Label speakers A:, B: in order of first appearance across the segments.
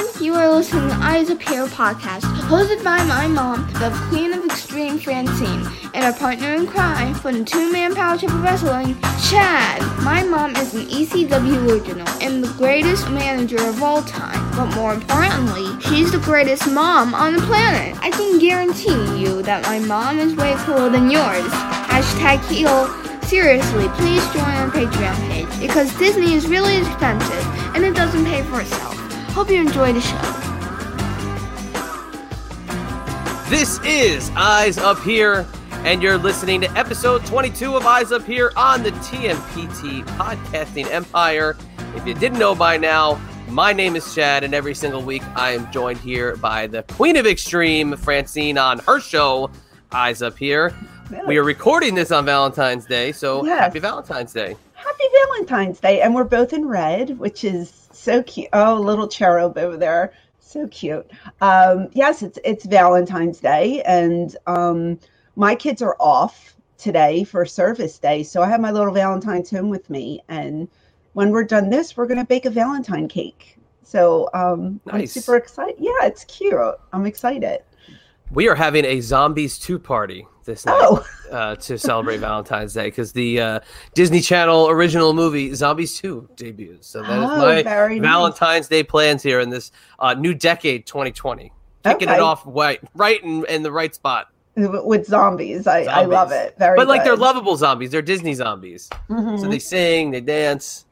A: Everyone, you are listening to Eyes Up Here podcast, hosted by my mom, the Queen of Extreme Francine, and our partner in crime for the two-man power trip of wrestling, Chad. My mom is an ECW original and the greatest manager of all time, but more importantly, she's the greatest mom on the planet. I can guarantee you that my mom is way cooler than yours. Hashtag heel. Seriously, please join our Patreon page because Disney is really expensive and it doesn't pay for itself. Hope you enjoy the show.
B: This is Eyes Up Here, and you're listening to episode 22 of Eyes Up Here on the TMPT Podcasting Empire. If you didn't know by now, my name is Chad, and every single week I am joined here by the Queen of Extreme, Francine, on her show, Eyes Up Here. We are recording this on Valentine's Day, so
C: Yes.
B: happy Valentine's Day.
C: Happy Valentine's Day. And we're both in red, which is so cute. Oh, little cherub over there. So cute. Um, yes, it's it's Valentine's Day, and um, my kids are off today for service day. So I have my little Valentine's home with me. And when we're done this, we're gonna bake a Valentine cake. So um, I'm super excited. Yeah, it's cute. I'm excited.
B: We are having a Zombies 2 party this night.
C: Oh,
B: uh, to celebrate Valentine's Day because the uh, Disney Channel original movie Zombies 2 debuts. So that is
C: Oh,
B: my
C: very nice.
B: Valentine's Day plans here in this uh, new decade, 2020. Kicking it off right, right in, in the right spot.
C: with zombies. I, I love it. Very
B: but like they're lovable zombies. They're Disney zombies. So
C: Mhm.
B: they sing, they dance.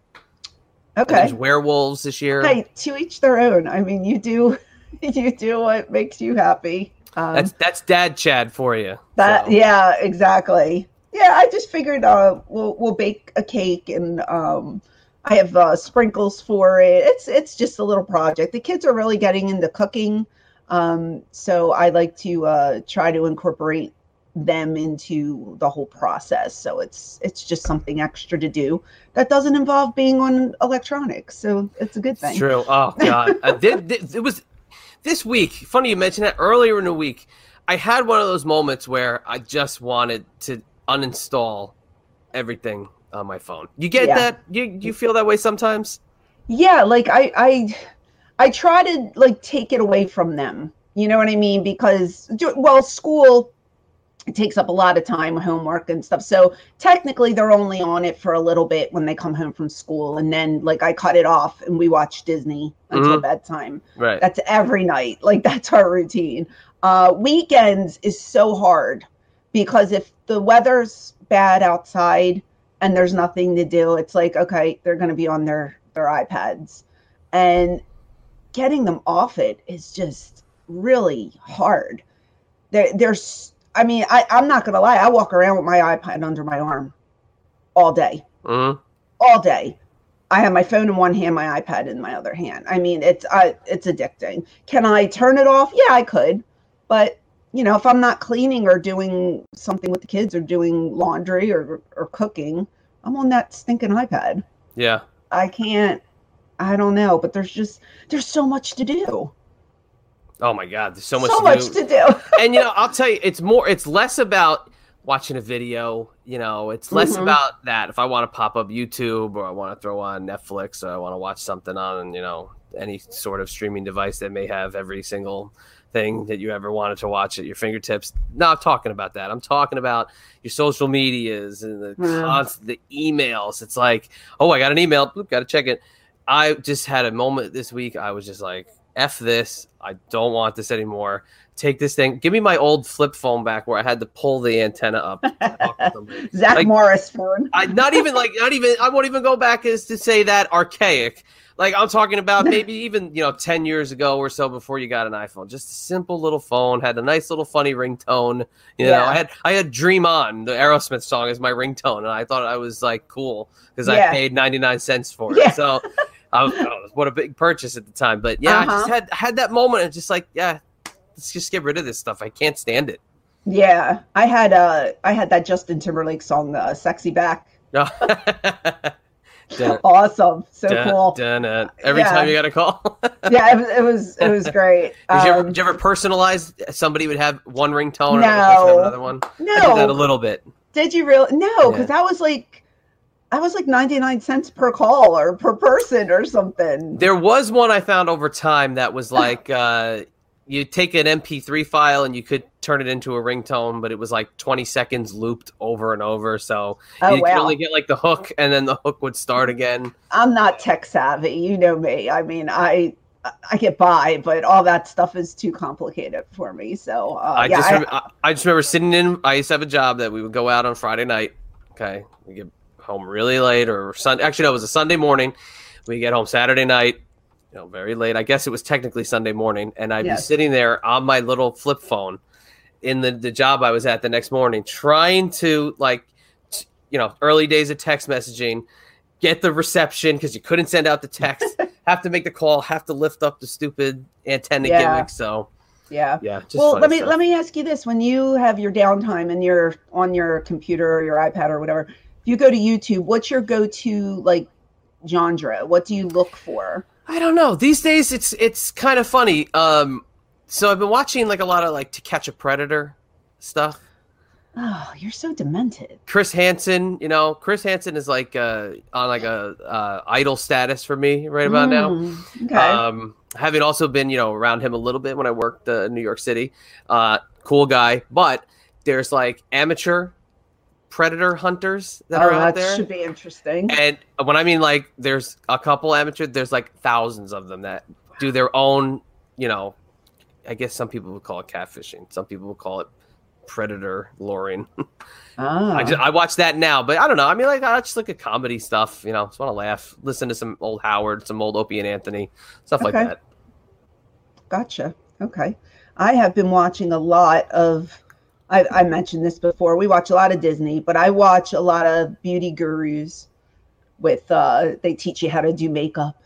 C: Okay.
B: There's werewolves this year.
C: Hey, to each their own. I mean, you do, you do what makes you happy. Um,
B: That's that's Dad Chad for you.
C: that.
B: So,
C: Yeah, exactly. Yeah, I just figured uh, we'll we'll bake a cake and um, I have uh, sprinkles for it. It's it's just a little project. The kids are really getting into cooking, um, so I like to uh, try to incorporate them into the whole process. So it's it's just something extra to do that doesn't involve being on electronics. So it's a good thing.
B: true. Oh god, I did, did- it was this week. Funny you mentioned that. Earlier in the week, I had one of those moments where I just wanted to uninstall everything on my phone. You get
C: Yeah.
B: that? You you feel that way sometimes?
C: yeah like i i i try to like take it away from them you know what i mean because well school it takes up a lot of time homework and stuff. So technically they're only on it for a little bit when they come home from school. And then like i cut it off and we watch disney until
B: Mhm.
C: bedtime.
B: Right.
C: that's every night. Like that's our routine. Uh weekends is so hard because if the weather's bad outside and there's nothing to do it's like okay they're going to be on their their ipads. And getting them off it is just really hard. There there's i mean i i'm not going to lie i walk around with my ipad under my arm all day
B: Mhm.
C: all day. I have my phone in one hand, my iPad in my other hand. I mean, it's I, it's addicting. Can I turn it off? Yeah, I could, but you know, if I'm not cleaning or doing something with the kids or doing laundry or or cooking, I'm on that stinking iPad.
B: Yeah.
C: I can't. I don't know, but there's just there's so much to do.
B: Oh my god, there's so much
C: so
B: to
C: much
B: do.
C: to do.
B: and you know, I'll tell you, it's more, it's less about watching a video. You know, it's less
C: Mhm.
B: about that. If I want to pop up YouTube or I want to throw on Netflix or I want to watch something on, you know, any sort of streaming device that may have every single thing that you ever wanted to watch at your fingertips. Not talking about that. I'm talking about your social medias and the constant the emails. It's like, oh, I got an email. Got to check it. I just had a moment this week. I was just like, F this. I don't want this anymore. Take this thing. Give me my old flip phone back where I had to pull the antenna up. to talk to somebody.
C: Zack
B: Like-
C: Morris phone.
B: I not even like not even I won't even go back as to say that archaic. Like I'm talking about maybe even you know ten years ago or so before you got an iPhone. Just a simple little phone had a nice little funny ringtone. You know,
C: Yeah.
B: I had I had Dream On the Aerosmith song as my ringtone, and I thought I was like cool because I paid ninety nine cents for it.
C: Yeah.
B: So. I was, I don't know, what a big purchase at the time, but yeah, I just
C: Uh-huh.
B: had had that moment. and just like, yeah, let's just get rid of this stuff. I can't stand it.
C: Yeah, I had uh I had that Justin Timberlake song, uh, "Sexy Back."
B: Dun,
C: awesome. So
B: dun,
C: cool.
B: dun, dun. Every
C: Yeah.
B: time you got a call.
C: Yeah, it was, it was it was great.
B: you, ever,
C: Um,
B: did you ever personalize? Somebody would have one ringtone, and another person would have
C: No.
B: another one. I did that a little bit.
C: did you really? No,
B: Yeah.
C: because that was like that was like ninety nine cents per call or per person or something.
B: There was one I found over time that was like uh, you take an MP3 file and you could turn it into a ringtone, but it was like 20 seconds looped over and over. So
C: Oh
B: you could only get like the hook, and then the hook would start again.
C: I'm not tech savvy. You know me. I mean, I I get by, but all that stuff is too complicated for me. So uh,
B: I
C: yeah,
B: just
C: I-
B: rem- I, I just remember sitting in. I used to have a job that we would go out on Friday night. Okay, we get home really late, or Sunday. Actually, no, it was a Sunday morning. We get home Saturday night. You know, very late. I guess it was technically Sunday morning, and I'd be sitting there on my little flip phone in the the job I was at the next morning, trying to like, t- you know, early days of text messaging, get the reception because you couldn't send out the text. have to make the call. Have to lift up the stupid antenna
C: Yeah.
B: gimmick. So
C: yeah.
B: yeah.
C: Well let me
B: stuff.
C: let me ask you this when you have your downtime and you're on your computer or your ipad or whatever you go to youtube what's your go-to like genre what do you look for
B: I don't know. These days, it's it's kind of funny. Um, so I've been watching like a lot of like To Catch a Predator stuff.
C: oh you're so demented
B: Chris Hansen, you know, Chris Hansen is like uh, on like a uh, idol status for me right about now.
C: Mm, okay
B: Um, having also been, you know, around him a little bit when I worked uh, in New York City. Uh, cool guy, but there's like amateur predator hunters that are
C: oh,
B: out
C: that
B: there.
C: should be interesting
B: And when I mean like there's a couple amateur, there's like thousands of them that do their own, you know, I guess some people would call it catfishing. Some people would call it predator luring.
C: ah.
B: I just I watch that now, but I don't know. I mean like I just look at comedy stuff, you know, just want to laugh, listen to some old Howard, some old Opie and Anthony, stuff like that.
C: Gotcha. Okay. I have been watching a lot of, I, I mentioned this before. We watch a lot of Disney, but I watch a lot of beauty gurus with, uh, they teach you how to do makeup,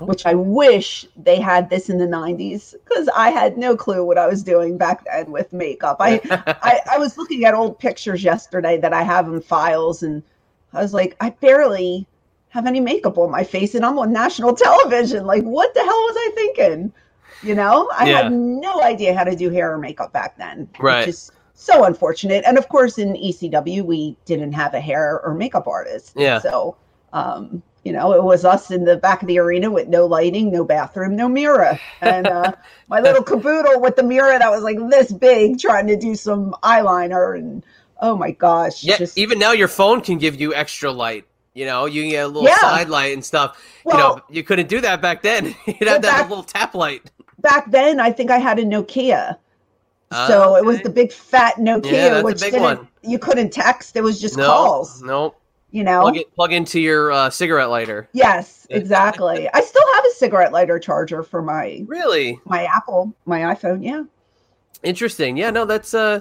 B: Oh.
C: which I wish they had this in the 90s because I had no clue what I was doing back then with makeup. I, I, I was looking at old pictures yesterday that I have in files, and I was like, I barely have any makeup on my face, and I'm on national television. Like, what the hell was I thinking? You know, I
B: Yeah.
C: had no idea how to do hair or makeup back then,
B: Right.
C: So unfortunate. And of course, in ECW, we didn't have a hair or makeup artist.
B: Yeah.
C: So, um, you know, it was us in the back of the arena with no lighting, no bathroom, no mirror, and uh, my little caboodle with the mirror that was like this big, trying to do some eyeliner, and oh my gosh,
B: yeah,
C: just
B: even now your phone can give you extra light. You know, you can get a little
C: Yeah.
B: side light and stuff. you know, you couldn't do that back then. You'd
C: Well,
B: have to have
C: back-
B: little tap light.
C: back then I think I had a Nokia.
B: Ah,
C: So it was the big fat Nokia,
B: Yeah,
C: which didn't,
B: one.
C: you couldn't text. It was just
B: no,
C: calls,
B: No,
C: you know?
B: plug it plug into your uh, cigarette lighter.
C: Yes, exactly. I still have a cigarette lighter charger for my
B: Really
C: my Apple, my iPhone. Yeah.
B: interesting. Yeah, no, that's uh,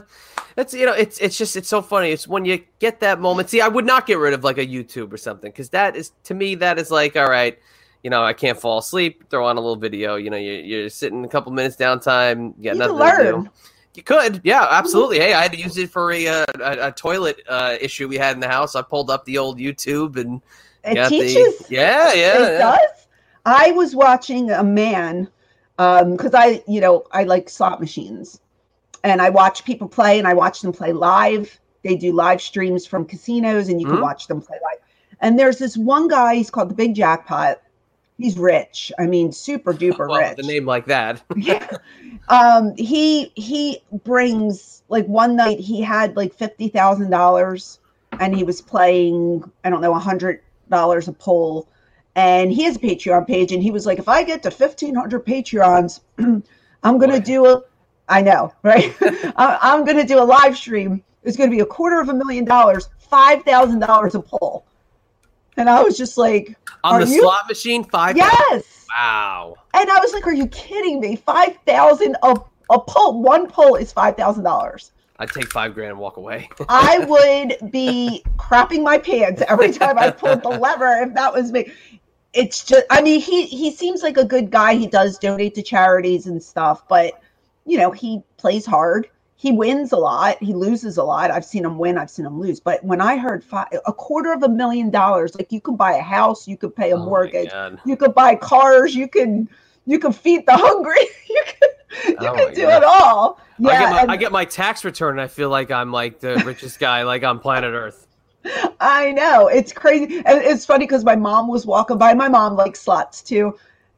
B: that's you know, it's it's just it's so funny. It's when you get that moment. See, I would not get rid of like a YouTube or something because that is to me that is like all right. You know, I can't fall asleep. Throw on a little video. You know, you're, you're sitting a couple minutes downtime. You got
C: You
B: nothing to do. You could, yeah, absolutely. Hey, I had to use it for a uh, a, a toilet uh, issue we had in the house. I pulled up the old YouTube and
C: It teaches.
B: the yeah, yeah,
C: it
B: yeah.
C: does. I was watching a man because I, you know, I like slot machines, and I watch people play, and I watch them play live. They do live streams from casinos, and you can
B: Mhm.
C: watch them play live. And there's this one guy. He's called the Big Jackpot. He's rich. I mean, super duper
B: Well,
C: rich.
B: The name like that.
C: yeah. Um, he he brings like one night he had like fifty thousand dollars and he was playing, I don't know, a hundred dollars a pull. And he has a Patreon page, and he was like, if I get to fifteen hundred Patreons, I'm gonna
B: Boy.
C: do a I know, right? I'm gonna do a live stream. It's gonna be a quarter of a million dollars, five thousand dollars a pull. And I was just like,
B: On the
C: you-
B: slot machine, five.
C: yes.
B: Wow.
C: And I was like, "Are you kidding me? Five thousand a a pull. One pull is five thousand dollars.
B: I'd take five grand and walk away.
C: I would be crapping my pants every time I pulled the lever if that was me. It's just, I mean, he he seems like a good guy. He does donate to charities and stuff, but you know, he plays hard. He wins a lot, he loses a lot. I've seen him win, I've seen him lose. But when I heard five, a quarter of a million dollars, like you could buy a house, you could pay a
B: Oh
C: mortgage, you could buy cars, you can you can feed the hungry, you can oh you
B: Oh
C: can do
B: God.
C: it all. Yeah,
B: I, get my,
C: and-
B: I get my tax return and I feel like I'm like the richest guy like on planet Earth.
C: I know it's crazy, and it's funny because my mom was walking by. My mom likes slots too,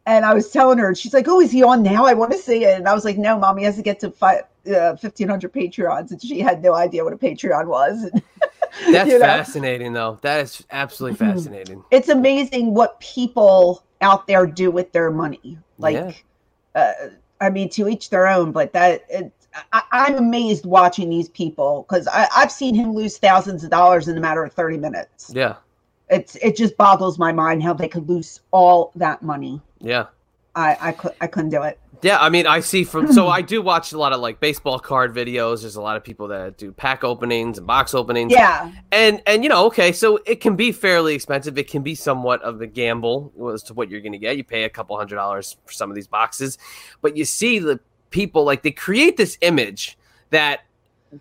C: and I was telling her, and she's like, "Oh, is he on now? I want to see it." And I was like, "No, mom, he has to get to five, uh, fifteen hundred Patreons," and she had no idea what a Patreon was.
B: That's
C: You know?
B: fascinating though. That is absolutely
C: Mhm.
B: fascinating.
C: It's amazing what people out there do with their money. Like, uh, I mean, to each their own, but that it, I, I'm amazed watching these people because I've seen him lose thousands of dollars in a matter of thirty minutes.
B: Yeah.
C: It's it just boggles my mind how they could lose all that money.
B: Yeah.
C: I I could I couldn't do it.
B: Yeah, I mean, I see from so I do watch a lot of like baseball card videos. There's a lot of people that do pack openings and box openings.
C: Yeah,
B: and and you know, okay, so it can be fairly expensive. It can be somewhat of a gamble as to what you're going to get. You pay a couple hundred dollars for some of these boxes, but you see the people like they create this image that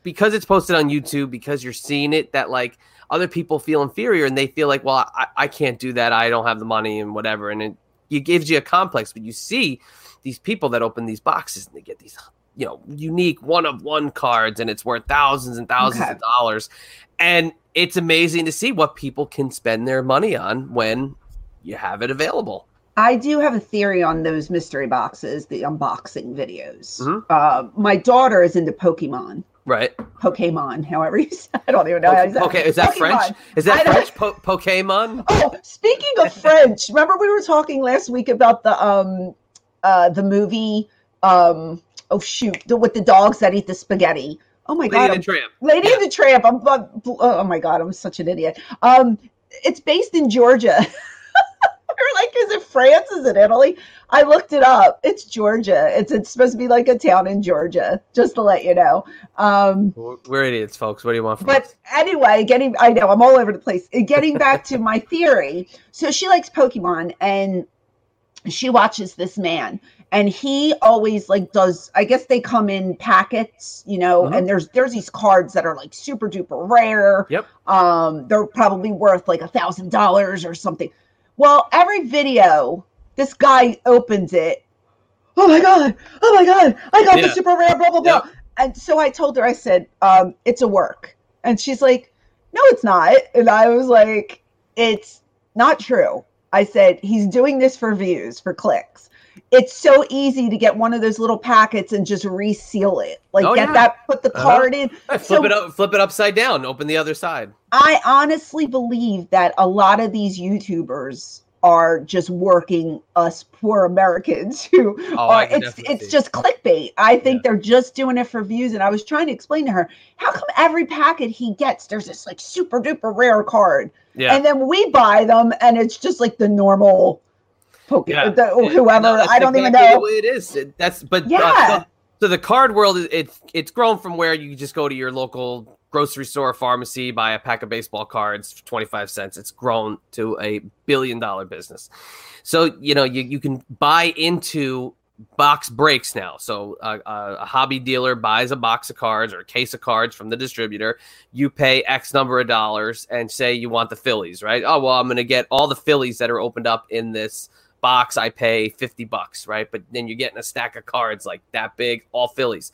B: because it's posted on YouTube, because you're seeing it, that like other people feel inferior and they feel like, well, I, I can't do that. I don't have the money and whatever, and it, it gives you a complex. But you see these people that open these boxes and they get these you know unique one of one cards and it's worth thousands and thousands
C: Okay.
B: of dollars and it's amazing to see what people can spend their money on when you have it available
C: I do have a theory on those mystery boxes, the unboxing videos.
B: Mhm.
C: Uh, my daughter is into Pokemon.
B: Right
C: Pokemon, however you say. I don't even know how you say. it.
B: okay is that
C: Pokemon.
B: french is that french po- pokemon
C: Oh, speaking of French, remember we were talking last week about the um uh the movie um oh shoot the, with the dogs that eat the spaghetti. Oh my god,
B: lady
C: I'm
B: and tramp
C: Lady and the Tramp. I'm, I'm- oh my god, I'm such an idiot. Um, it's based in Georgia. We're like, is it France? Is it Italy? I looked it up. It's Georgia. It's it's supposed to be like a town in Georgia. Just to let you know. Um,
B: we're idiots folks what do you want from
C: but
B: us
C: anyway, getting I know I'm all over the place. Getting back to my theory. So she likes Pokemon and she watches this man and he always like does I guess they come in packets, you know,
B: Mhm.
C: and there's there's these cards that are like super duper rare.
B: Yep.
C: Um they're probably worth like a thousand dollars or something. Well, every video this guy opens it. Oh my god! Oh my god! I got the super rare, blah blah blah. And so I told her, I said, um, it's a work. And she's like, no, it's not. And I was like, it's not true. I said, he's doing this for views, for clicks. It's so easy to get one of those little packets and just reseal it. Like
B: Oh,
C: get
B: yeah.
C: that, put the
B: Uh-huh.
C: card in.
B: flip
C: so-
B: it up flip it upside down open the other side
C: I honestly believe that a lot of these YouTubers are just working us poor Americans who
B: Oh,
C: are it's it's
B: see.
C: just clickbait. I think
B: Yeah.
C: they're just doing it for views. And I was trying to explain to her, how come every packet he gets, there's this like super duper rare card.
B: yeah
C: And then we buy them and it's just like the normal Pokemon,
B: Yeah.
C: the,
B: Yeah,
C: whoever.
B: no,
C: I don't even know.
B: the way it is. It- That's but uh,
C: Yeah.
B: so, so the card world is it's it's grown from where you just go to your local grocery store, pharmacy, buy a pack of baseball cards for twenty five cents. It's grown to a billion dollar business. So you know you you can buy into box breaks now. So uh, uh, a hobby dealer buys a box of cards or a case of cards from the distributor. You pay X number of dollars and say you want the Phillies, right? Oh well, I'm going to get all the Phillies that are opened up in this box. I pay fifty bucks, right? But then you're getting a stack of cards like that big, all Phillies.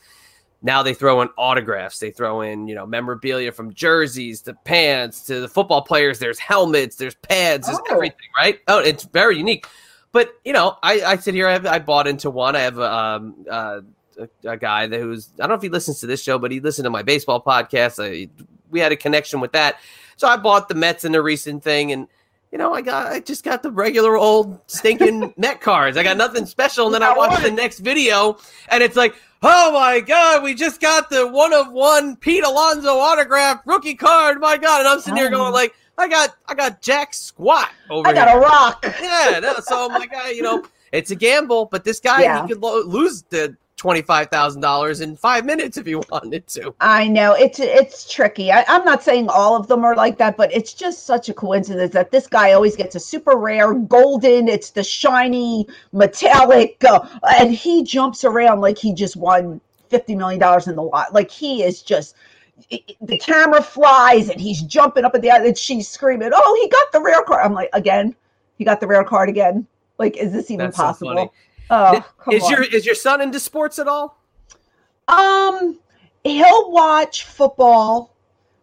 B: Now they throw in autographs. They throw in, you know, memorabilia from jerseys to pants to the football players. There's helmets, there's pads, there's
C: Oh.
B: everything, right? Oh, it's very unique. But you know, I, I sit here. I, have, I bought into one. I have um, uh, a, a guy that who's I don't know if he listens to this show, but he listened to my baseball podcast. I, we had a connection with that, so I bought the Mets in a recent thing, and you know, I got I just got the regular old stinking net cards. I got nothing special, and then I watched the next video, and it's like, oh my god, we just got the one of one Pete Alonso autograph rookie card. My god, and I'm sitting here
C: Oh.
B: going like, I got I got Jack Squat over
C: I
B: here.
C: got a rock.
B: Yeah, no, so I'm like, ah, you know, it's a gamble, but this guy
C: Yeah.
B: he could lo- lose the twenty five thousand dollars in five minutes if you wanted to.
C: I know it's it's tricky. I, I'm not saying all of them are like that, but it's just such a coincidence that this guy always gets a super rare golden. It's the shiny metallic, uh, and he jumps around like he just won fifty million dollars in the lot. Like he is just. the camera flies and he's jumping up at the and she's screaming, "Oh, he got the rare card!" I'm like, again, he got the rare card again. Like, is this even
B: That's
C: possible?
B: funny.
C: Oh,
B: is
C: on.
B: your is your son into sports at all?
C: Um, he'll watch football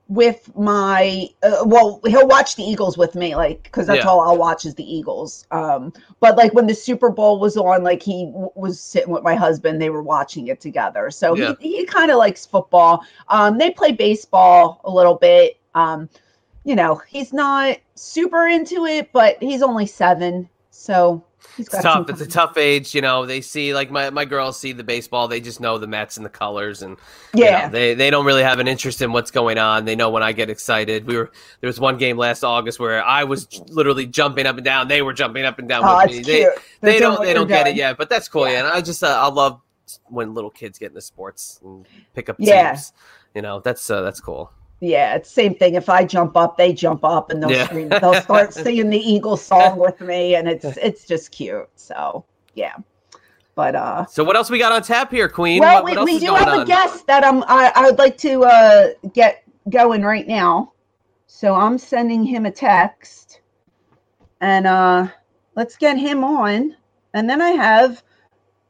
C: with my. Uh, well, he'll watch the Eagles with me, like because that's
B: Yeah.
C: all I'll watch is the Eagles. Um, but like when the Super Bowl was on, like he w- was sitting with my husband, they were watching it together. So
B: Yeah.
C: he he kind of likes football. Um, they play baseball a little bit. Um, you know, he's not super into it, but he's only seven, so
B: It's tough. It's a tough age. You know, they see like my, my girls see the baseball. They just know the Mets and the colors, and you
C: Yeah.
B: know, they they don't really have an interest in what's going on. They know when I get excited. We were there was one game last August where I was j- literally jumping up and down. They were jumping up and down.
C: Oh,
B: with me.
C: cute.
B: They, they
C: doing
B: don't they don't
C: they're
B: get it yet, but that's cool.
C: Yeah.
B: Yeah, and I just uh, I love when little kids get into sports and pick up
C: Yeah.
B: teams. You know, that's uh, that's cool.
C: Yeah, it's same thing. If I jump up, they jump up, and they'll
B: Yeah.
C: scream. They'll start singing the Eagles song with me, and it's it's just cute. So yeah, but uh,
B: So what else we got on tap here, Queen?
C: well,
B: what, what
C: we,
B: else
C: we
B: is
C: do have
B: on?
C: a guest that I'm I, I would like to uh get going right now. So I'm sending him a text, and uh let's get him on, and then I have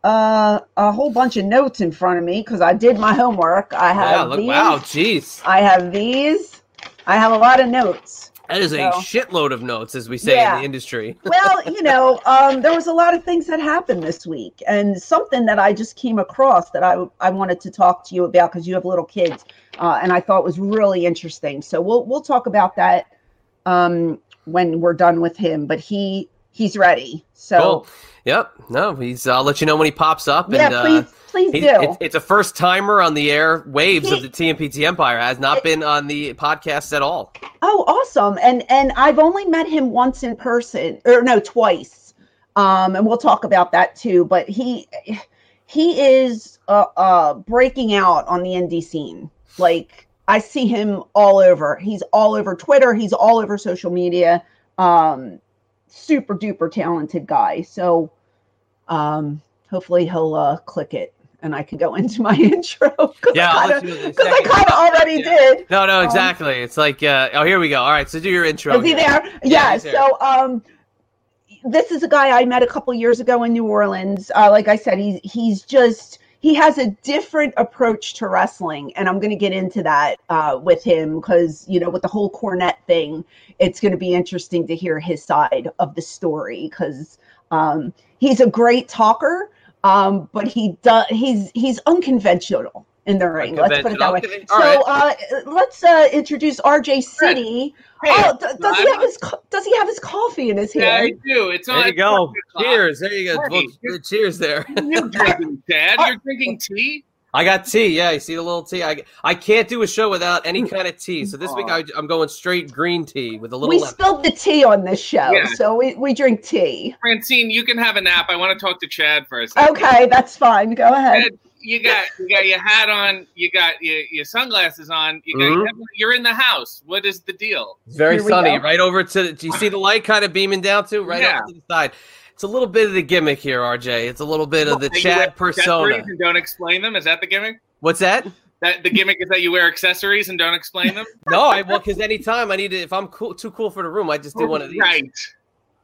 C: uh a whole bunch of notes in front of me because I did my homework. I have
B: Yeah, look,
C: these.
B: wow, jeez.
C: I have these. I have a lot of notes.
B: That is a shitload of notes, as we say in the industry.
C: Well, you know, um, there was a lot of things that happened this week, and something that I just came across that I I wanted to talk to you about because you have little kids, uh, and I thought was really interesting. So we'll we'll talk about that um, when we're done with him. But he he's ready. So
B: Cool. Yep. No, he's. I'll let you know when he pops up.
C: yeah,
B: and, uh,
C: please please do.
B: it's, it's a first timer on the air waves of
C: He-
B: the TMPT Empire. Has not been on the podcast at all.
C: Oh, awesome! And and I've only met him once in person, or no, twice. Um, and we'll talk about that too. But he he is uh, uh breaking out on the indie scene. Like I see him all over. He's all over Twitter. He's all over social media. Um, super duper talented guy. So, um, hopefully he'll uh click it and I can go into my intro. Cause
B: Yeah,
C: I
B: let you know in a
C: because I kind of already
B: Yeah.
C: did.
B: No, no,
C: Um,
B: exactly. it's like, uh, oh, here we go. All right, so do your intro.
C: Is he there?
B: Yeah,
C: Yeah. so, um, this is a guy I met a couple years ago in New Orleans. Uh, like I said, he's he's just he has a different approach to wrestling, and I'm going to get into that uh, with him because you know with the whole Cornette thing, it's going to be interesting to hear his side of the story because um, he's a great talker, um, but he does he's he's unconventional in the ring. Let's put it that way.
B: All
C: So
B: right.
C: uh, let's uh, introduce RJ City.
D: Hey,
C: oh, d- does he
D: I'm-
C: have his co- does he have his coffee in his
D: Yeah, I
C: hand?
D: do. It's on.
B: There you go. Cheers. There you go.
D: Hey.
B: Well, cheers there.
D: You're drinking, Dad. Uh, you're drinking tea.
B: I got tea. Yeah, you see the little tea. I, I can't do a show without any kind of tea. So this week I, I'm going straight green tea with a little
C: We
B: lemon.
C: spilled the tea on this show,
D: Yeah.
C: so we, we drink tea.
D: Francine, you can have a nap. I want to talk to Chad for a second.
C: Okay, that's fine. Go ahead.
D: Chad, you got you got your hat on. You got your, your sunglasses on. You got
B: Mhm.
D: you're in the house. What is the deal?
B: It's very
C: Here
B: sunny.
C: go.
B: Right over to the, do you see the light kind of beaming down to? Right
D: Yeah.
B: over to the side. It's a little bit of the gimmick here, RJ. It's a little bit of the
D: That
B: Chad persona.
D: accessories And don't explain them. Is that the gimmick?
B: What's that?
D: That the gimmick is that you wear accessories and don't explain them.
B: No, I well, because anytime I need to, if I'm cool, too cool for the room, I just do one of these,
D: Right.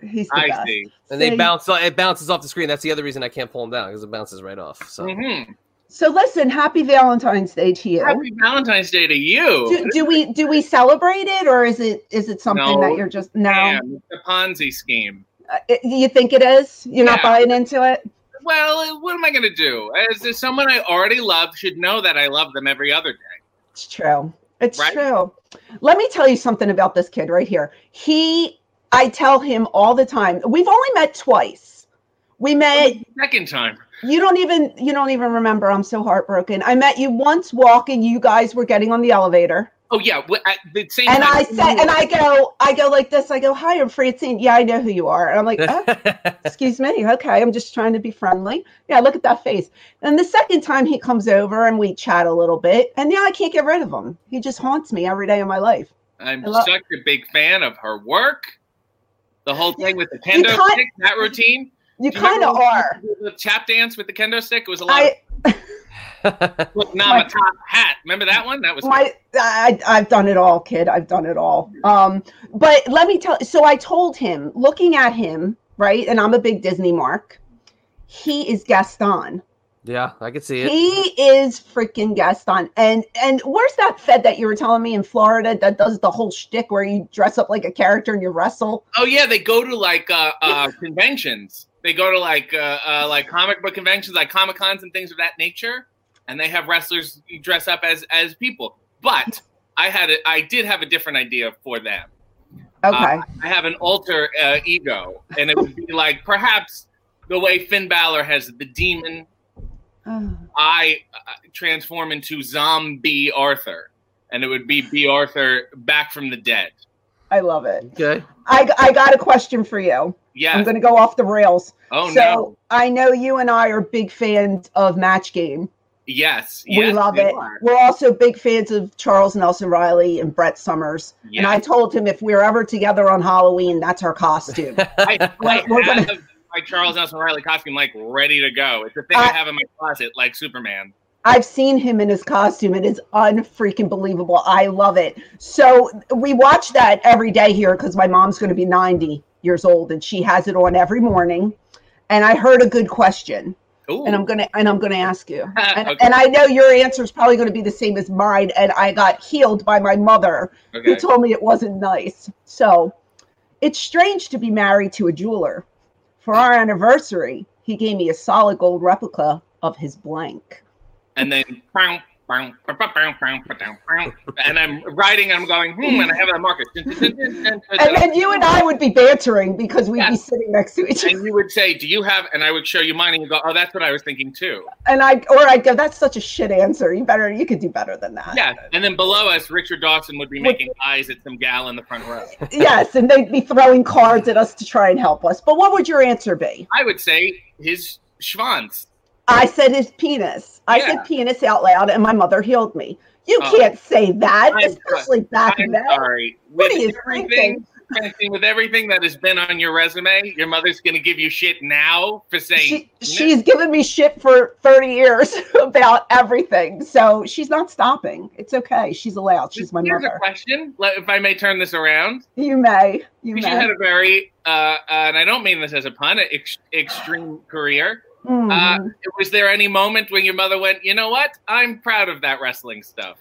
C: He's the
D: I
C: best.
D: see.
B: and they bounce. It bounces off the screen. That's the other reason I can't pull them down because it bounces right off. So
D: hmm
C: So listen, happy Valentine's Day to you.
D: Happy Valentine's Day to you.
C: Do, do we do we celebrate it, or is it is it something
D: No.
C: that you're just no?
D: Damn, it's a Ponzi scheme.
C: Uh, it- you think it is? You're not buying into it?
D: Well, what am I going to do? As as someone I already love should know that I love them every other day.
C: It's true. It's
D: Right?
C: true. Let me tell you something about this kid right here. He, I tell him all the time. We've only met twice. We met.
D: Second time.
C: You don't even. You don't even remember. I'm so heartbroken. I met you once walking. You guys were getting on the elevator,
D: Oh yeah, wh- at the same
C: and
D: time.
C: I said, and I go, I go like this. I go, "Hi, I'm Francine. Yeah, I know who you are." And I'm like, oh, excuse me okay i'm just trying to be friendly yeah look at that face and the second time he comes over and we chat a little bit and now i can't get rid of him he just haunts me every day of my life
D: I'm
C: I love-
D: such a big fan of her work. The whole thing with the
C: You
D: kendo
C: can't-
D: stick, that routine.
C: You
D: Do
C: kind of are
D: The tap dance with the kendo stick. It was a lot. Of,
C: i
D: Look, Nama top hat. Remember that one? That was
C: my I, I've done it all, kid. I've done it all. Um, but let me tell. So I told him, looking at him, right, and I'm a big Disney mark. He is Gaston.
B: Yeah, I can see it.
C: He is freaking Gaston. And and where's that Fed that you were telling me in Florida that does the whole shtick where you dress up like a character and you wrestle?
D: Oh yeah, they go to like uh, uh, conventions. They go to like uh, uh, like comic book conventions, like comic cons and things of that nature, and they have wrestlers dress up as as people. But I had a, I did have a different idea for them.
C: Okay.
D: Uh, I have an alter uh, ego, and it would be like perhaps the way Finn Balor has the demon.
C: Oh.
D: I uh, transform into zombie Arthur, and it would be Bea Arthur back from the dead.
C: I love it.
B: Okay.
C: I, I got a question for you. Yeah.
D: I'm
C: going to go off the rails.
D: Oh
C: so
D: no.
C: I know you and I are big fans of Match Game.
D: Yes.
C: we
D: yes,
C: love
D: we
C: it.
D: are.
C: We're also big fans of Charles Nelson Reilly and Brett Somers.
D: Yes.
C: And I told him if we're ever together on Halloween, that's our costume.
D: I, I
C: We're
D: have
C: gonna-
D: my Charles Nelson Reilly costume like ready to go. It's a thing I,
C: I-
D: have in my closet, like Superman.
C: I've seen him in his costume. It is unfreaking believable. I love it. So we watch that every day here because my mom's going to be 90 years old and she has it on every morning. And I heard a good question.
D: Ooh.
C: and I'm gonna and I'm gonna ask you. And,
D: Okay.
C: and I know your answer is probably going to be the same as mine. And I got healed by my mother, who told me it wasn't nice. So it's strange to be married to a jeweler. For our anniversary, he gave me a solid gold replica of his blank
D: and then and I'm writing and I'm going, hmm, and I have a marker.
C: and, then you and I would be bantering because we'd
D: yes.
C: be sitting next to each other.
D: And you would say, Do you have? And I would show you mine and you go, Oh, that's what I was thinking too.
C: And I, or I'd go, That's such a shit answer. You better, you could do better than that.
D: Yeah. And then below us, Richard Dawson would be making eyes at some gal in the front row.
C: yes. And they'd be throwing cards at us to try and help us. But what would your answer be?
D: I would say his schwanz.
C: I said his penis. I
D: Yeah.
C: said penis out loud, and my mother healed me. You
D: Oh.
C: can't say that,
D: I'm
C: especially back
D: I'm
C: then.
D: sorry.
C: What
D: With
C: are you
D: everything,
C: thinking?
D: With everything that has been on your resume, your mother's going to give you shit now for saying
C: She, she's given me shit for 30 years about everything. So she's not stopping. It's okay. She's allowed. She's my
D: Here's a question, if I may turn this around.
C: You may. You
D: She had a very, uh, and I don't mean this as a pun, ex- extreme career.
C: Mhm.
D: Uh, was there any moment when your mother went, you know what? I'm proud of that wrestling stuff.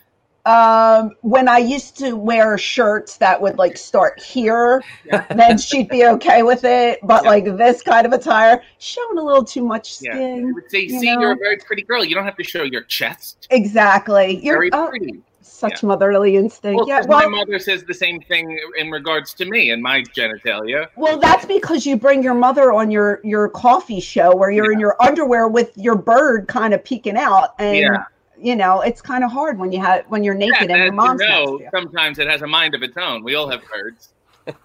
C: um, when I used to wear shirts that would like start here, then she'd be okay with it. But
D: Yeah.
C: like this kind of attire, showing a little too much skin.
D: I would say,
C: you
D: see,
C: know?
D: you're a very pretty girl. You don't have to show your chest.
C: Exactly. You're
D: Very
C: oh,
D: pretty.
C: Such motherly instinct.
D: Well,
C: yeah.
D: 'cause my mother says the same thing in regards to me and my genitalia.
C: well, that's because you bring your mother on your your coffee show where you're in your underwear with your bird kind of peeking out, and
D: Yeah.
C: you know it's kind of hard when you have when you're naked and
D: and
C: your mom's
D: you
C: next
D: know, sometimes it has a mind of its own. We all have birds.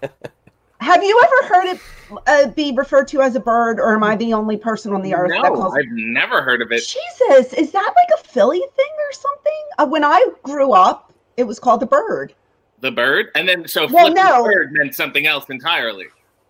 C: Have you ever heard it uh, be referred to as a bird, or am I the only person on the earth that calls No,
D: I've never heard of it.
C: Jesus, is that like a Philly thing or something? Uh, when I grew up, it was called the bird.
D: The bird, and then so
C: Well, no.
D: bird meant something else entirely.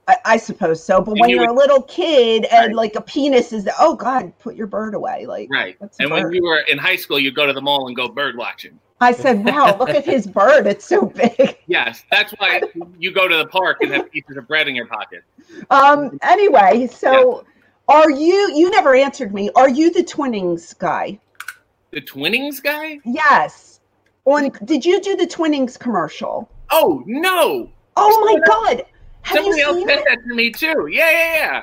C: I, I suppose so. But
D: And
C: when
D: you
C: you're a little kid and
D: Right.
C: like a penis is, oh God, put your bird away. Like,
D: Right. And when you were in high school, you go to the mall and go bird watching.
C: I said, wow, look at his bird. It's so big.
D: Yes, that's why you go to the park and have pieces of bread in your pocket.
C: Um. Anyway, so are you? You never answered me. Are you the Twinings guy?
D: The Twinings guy?
C: Yes. On. Did you do the Twinings commercial?
D: Oh no!
C: Oh my God. Have
D: Somebody
C: you
D: else said
C: it?
D: that to me too. Yeah, yeah, yeah.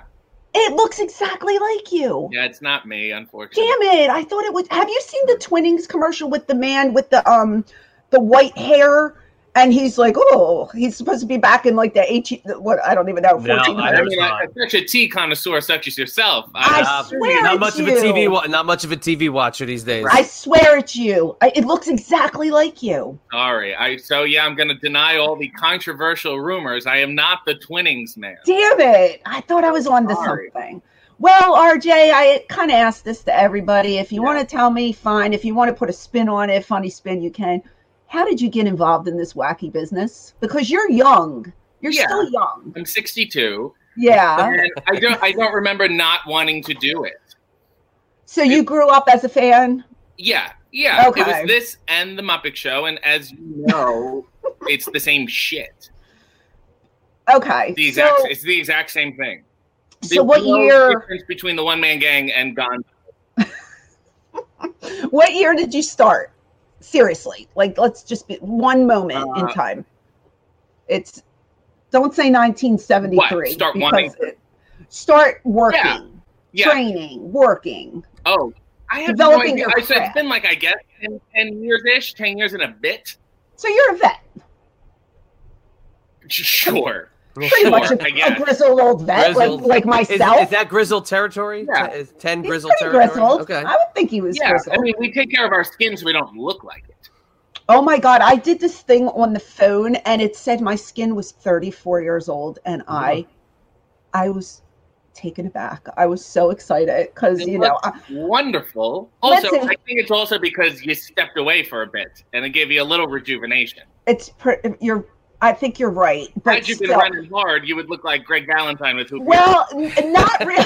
C: It looks exactly like you.
D: Yeah, it's not me, unfortunately.
C: Damn it! I thought it was. Have you seen the Twinings commercial with the man with the um the white hair? And he's like, oh, he's supposed to be back in like the 18, what I don't even know,
B: No, I
D: I mean, I, such a tea connoisseur such as yourself.
C: I
B: Uh,
C: swear
B: not
C: it's
B: much of a. TV, wa- not much of a TV watcher these days.
C: I swear it's you. I, it looks exactly like you.
D: Sorry. I so yeah, I'm gonna deny all the controversial rumors. I am not the Twinings man.
C: Damn it. I thought I was on to something. Well, RJ, I kind of asked this to everybody. If you
D: Yeah.
C: want to tell me, fine. If you want to put a spin on it, funny spin, you can. How did you get involved in this wacky business? Because you're young. You're
D: Yeah.
C: still young.
D: I'm 62,
C: Yeah.
D: I don't I don't remember not wanting to do it.
C: So you grew up as a fan
D: Yeah, yeah. It was this and the Muppet Show, and as you know, it's the same shit.
C: Okay.
D: The exact,
C: so,
D: it's the exact same thing.
C: so what
D: no
C: year?
D: difference between the one man gang and Gone?
C: What year did you start? Seriously, like let's just be one moment in
D: Uh,
C: time. It's don't say 1973.
D: What? Start wanting-
C: it- start working,
D: Yeah. Yeah.
C: training, working.
D: Oh, I have
C: Developing
D: no idea.
C: your
D: said it's been like I guess 10, 10 years ish, ten years and a bit.
C: So you're a vet,
D: Sure.
C: Pretty
D: Sure,
C: much a,
D: guess.
C: grizzled old vet,
B: Grizzled.
C: like like
B: Is,
C: myself.
B: is that grizzled territory?
D: Yeah.
B: Te- Is ten
C: He's
B: grizzled
C: pretty
B: territory?
C: grizzled.
B: Okay.
C: I would think he was
D: Yeah,
C: grizzled.
D: I mean, we take care of our skin so we don't look like it.
C: Oh my god, I did this thing on the phone and it said my skin was 34 years old and uh-huh. I I was taken aback. I was so excited cuz you know, I,
D: Wonderful. Also,
C: Listen-
D: I think it's also because you stepped away for a bit and it gave you a little rejuvenation.
C: it's pre- you're I think you're right. But
D: Had you been
C: still,
D: running hard, you would look like Greg Valentine with hoop.
C: well, not really.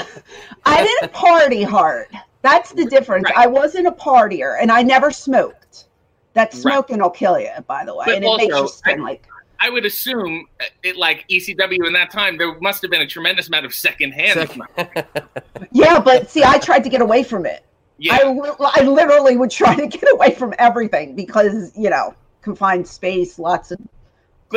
C: I didn't party hard. That's the difference.
D: Right.
C: I wasn't a partier and I never smoked. That
D: Right.
C: smoking will kill you, by the way,
D: But
C: and it makes
D: also,
C: your skin
D: I-
C: like
D: I would assume uh, it like ECW in that time, there must have been a tremendous amount of secondhand
B: Sec-
D: smoke.
C: Yeah, but see, I tried to get away from it.
D: Yeah.
C: I, li- I literally would try to get away from everything because you know confined space, lots of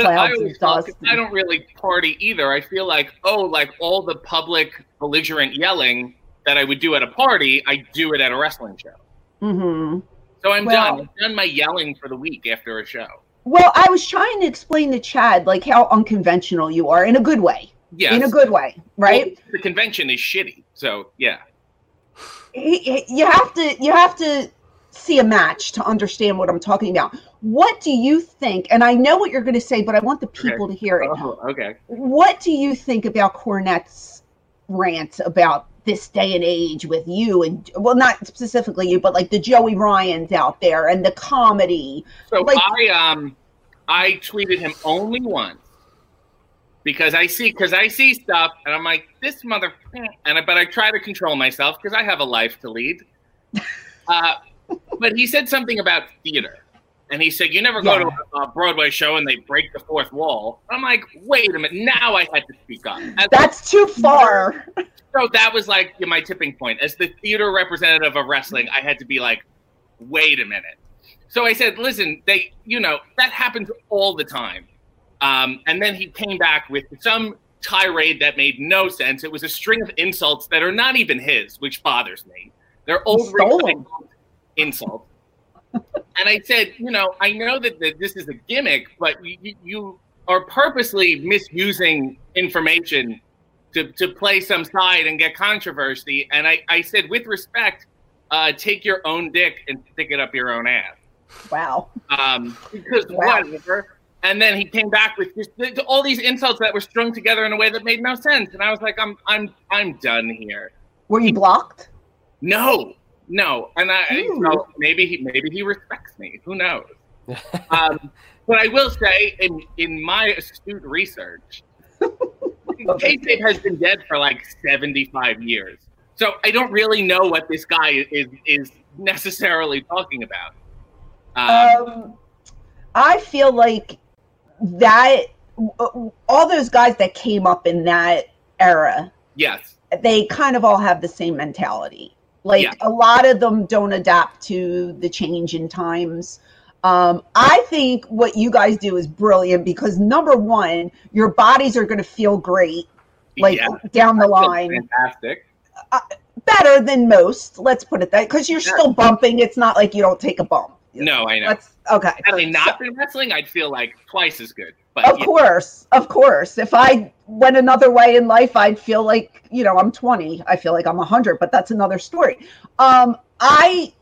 D: But I always
C: and
D: thought,
C: dust.
D: 'cause I don't really party either. I feel like, oh, like all the public belligerent yelling that I would do at a party, I do it at a wrestling show.
C: hmm
D: So I'm
C: Well-
D: done. I'm done my yelling for the week after a show.
C: Well, I was trying to explain to Chad like how unconventional you are in a good way,
D: Yes.
C: in a good way, right?
D: Well, the convention is shitty. So yeah.
C: You have to you have to see a match to understand what I'm talking about. What do you think? And I know what you're going to say, but I want the people to hear it.
D: Oh, okay.
C: What do you think about Cornette's rant about this day and age with you and well, not specifically you, but like the Joey Ryans out there and the comedy?
D: So
C: Like-
D: I um I tweeted him only once because I see because I see stuff and I'm like this mother and I, but I try to control myself because I have a life to lead. Uh, but he said something about theater. And he said, "You never go to a, Broadway show and they break the fourth wall." I'm like, "Wait a minute! Now I had to speak up." As-
C: That's too far.
D: so that was like my tipping point. As the theater representative of wrestling, I had to be like, wait a minute. So I said, listen, they, you know, that happens all the time. Um, and then he came back with some tirade that made no sense. It was a string of insults that are not even his, which bothers me. They're old
C: stole 'em.
D: recycled insults. And I said, you know, I know that, that this is a gimmick, but you, you, are purposely misusing information to, to play some side and get controversy. And I, I said, with respect, uh, take your own dick and stick it up your own ass.
C: Wow.
D: Um, because
C: Wow.
D: whatever. And then he came back with just th- all these insults that were strung together in a way that made no sense. And I was like, I'm I'm I'm done here.
C: Were you blocked?
D: No, no. And I
C: Ooh.
D: so maybe he maybe he respects me. Who knows? um, but I will say, in in my astute research, kayfabe has been dead for like seventy five years. So I don't really know what this guy is is necessarily talking about. Um,
C: Um, I feel like that all those guys that came up in that era,
D: yes,
C: they kind of all have the same mentality. Like
D: Yeah.
C: a lot of them don't adapt to the change in times. Um, I think what you guys do is brilliant because number one, your bodies are going to feel great, like
D: yeah.
C: down the line,
D: fantastic.
C: better than most. Let's put it that because you're
D: Yeah.
C: still bumping. It's not like you don't take a bump.
D: No, I know.
C: That's okay.
D: Had I not been wrestling, I'd feel like twice as good. But
C: Of course, of course. If I went another way in life, I'd feel like, you know, I'm 20. I feel like I'm 100, but that's another story. Um, I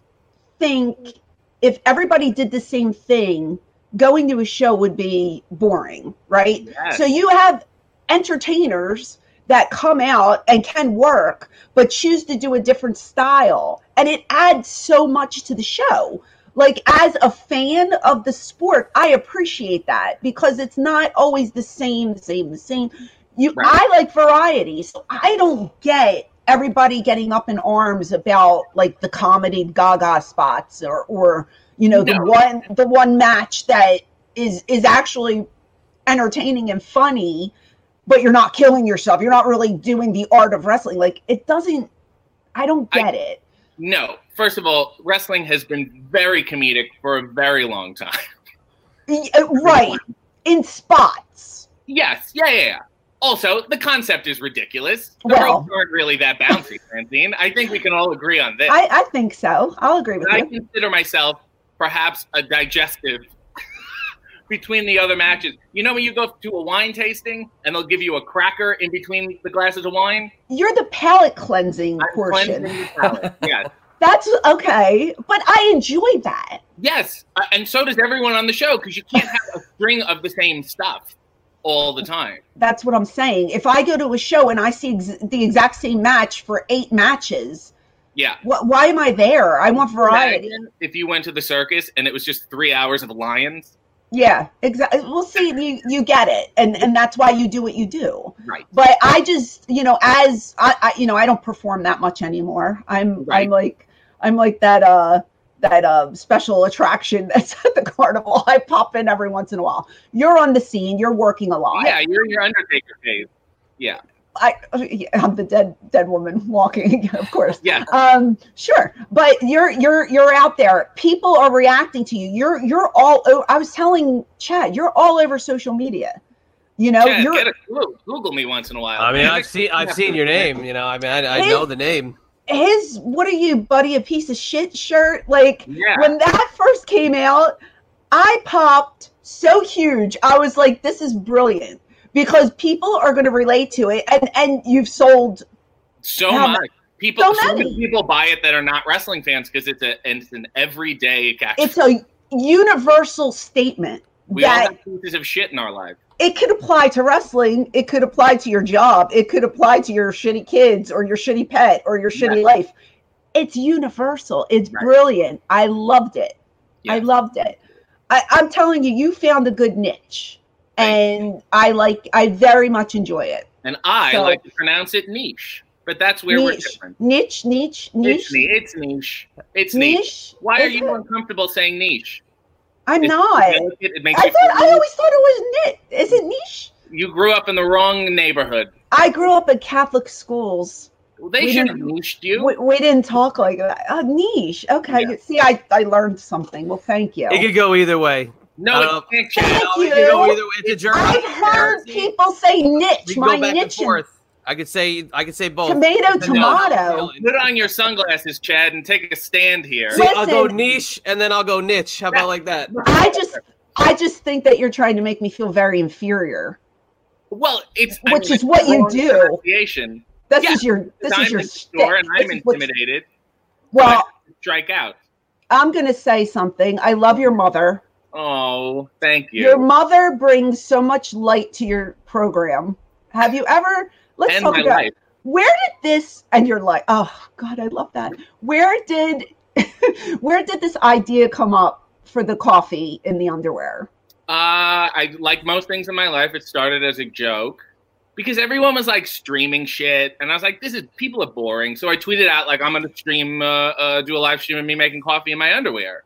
C: think if everybody did the same thing, going to a show would be boring, right?
D: Yes.
C: So you have entertainers that come out and can work, but choose to do a different style. And it adds so much to the show. Like, as a fan of the sport, I appreciate that because it's not always the same, the same, the same. You,
D: Right.
C: I like variety, so I don't get everybody getting up in arms about like the comedy Gaga spots or or you know the one the one match that is is actually entertaining and funny, but you're not killing yourself. You're not really doing the art of wrestling. Like it doesn't. I don't
D: I-
C: get it.
D: No, first of all, wrestling has been very comedic for a very long time.
C: Uh, Right in spots.
D: Yes, yeah, yeah, yeah. Also, the concept is ridiculous. The
C: Well-
D: ropes aren't really that bouncy, Francine. I think we can all agree on this.
C: I, I think so. I'll agree with
D: And I consider myself perhaps a digestive between the other matches. You know when you go to a wine tasting and they'll give you a cracker in between the glasses of wine?
C: You're the palate cleansing
D: I'm
C: portion.
D: cleansing palate. yes.
C: That's okay, but I enjoy that.
D: Yes. Uh, and so does everyone on the show because you can't have a string of the same stuff all the time.
C: That's what I'm saying. If I go to a show and I see ex- the exact same match for eight matches,
D: Yeah.
C: wh- why am I there? I want variety.
D: If you went to the circus and it was just three hours of lions.
C: Yeah, exactly. Well, see, you you get it, and and that's why you do what you do.
D: Right.
C: But I just, you know, as I, I you know, I don't perform that much anymore. I'm
D: Right.
C: I'm like I'm like that uh that uh special attraction that's at the carnival. I pop in every once in a while. You're on the scene. You're working a lot.
D: Yeah, you're in your Undertaker phase. Yeah.
C: I yeah, I'm the dead dead woman walking, of course.
D: Yeah.
C: Um, sure, but you're you're you're out there. People are reacting to you. You're you're all. I was telling Chad, you're all over social media. You know,
D: Chad,
C: you're
D: get a clue. Google me once in a while.
B: I mean, I've seen I've seen your name. You know, I mean, I, I know the name.
C: his. What are you, buddy? A piece of shit shirt. Like
D: Yeah.
C: when that first came out, I popped so huge. I was like, this is brilliant because people are going to relate to it, and and you've sold
D: so
C: How
D: much. People,
C: so
D: so, many people buy it that are not wrestling fans because it's a and it's an everyday catch.
C: it's a universal statement
D: we all have pieces of shit in our life.
C: it could apply to wrestling it could apply to your job it could apply to your shitty kids or your shitty pet or your shitty life. It's universal. It's
D: Right.
C: brilliant. I loved it. I loved it. I, i'm telling you you found a good niche and i like i very much enjoy it
D: And I
C: So-
D: like to pronounce it niche, but that's where we're
C: niche
D: different.
C: niche niche niche
D: It's niche. It's niche. It's niche.
C: niche
D: Why are you
C: it?
D: uncomfortable saying niche?
C: i'm
D: It's
C: not
D: delicate, It makes
C: i thought i always thought it was niche is it niche
D: you grew up in the wrong neighborhood.
C: i grew up in catholic schools
D: Well, they
C: We
D: should have
C: didn't-
D: niched you.
C: We, we didn't talk like that. Uh, niche. Okay.
D: Yeah.
C: See, I, I learned something. Well, thank you.
B: It could go either way.
D: No,
B: Uh,
D: it.
C: Thank
B: No,
C: you.
B: could go either way. It's a journey.
C: I've heard people say
B: We
C: niche.
B: can
C: My
B: go back
C: niche is
B: forth. I could say I could say both.
C: tomato, tomato.
D: Put on your sunglasses, Chad, and take a stand here.
B: See, I'll go niche and then I'll go niche. How about like that?
C: I just, I just think that you're trying to make me feel very inferior.
D: Well, it's I
C: Which
D: mean,
C: is what you do.
D: pronunciation.
C: This
D: Yeah,
C: is your, this
D: I'm
C: is your
D: store and. I'm
C: This is what's-
D: intimidated.
C: Well,
D: Strike out.
C: I'm going to say something. I love your mother.
D: Oh, thank you.
C: Your mother brings so much light to your program. Have you ever? Let's
D: and
C: talk about
D: life.
C: where did this and you're like oh god i love that where did where did this idea come up for the coffee in the underwear
D: Uh, I like most things in my life. It started as a joke because everyone was like streaming shit, and I was like, "This is people are boring." So I tweeted out like, "I'm gonna stream, uh, uh, do a live stream of me making coffee in my underwear."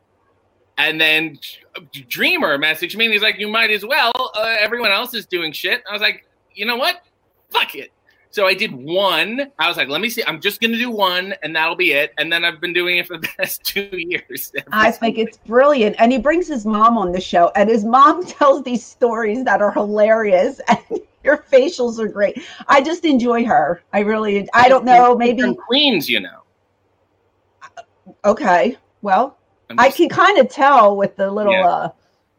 D: And then Dreamer messaged me, and he's like, "You might as well. Uh, everyone else is doing shit." I was like, "You know what? Fuck it." So I did one. I was like, "Let me see. I'm just gonna do one, and that'll be it." And then I've been doing it for the past two years.
C: i think it's brilliant and he brings his mom on the show and his mom tells these stories that are hilarious and your facials are great i just enjoy her i really i don't know maybe
D: Queens, you know.
C: okay well i can kind of tell with the little
D: Yeah.
C: uh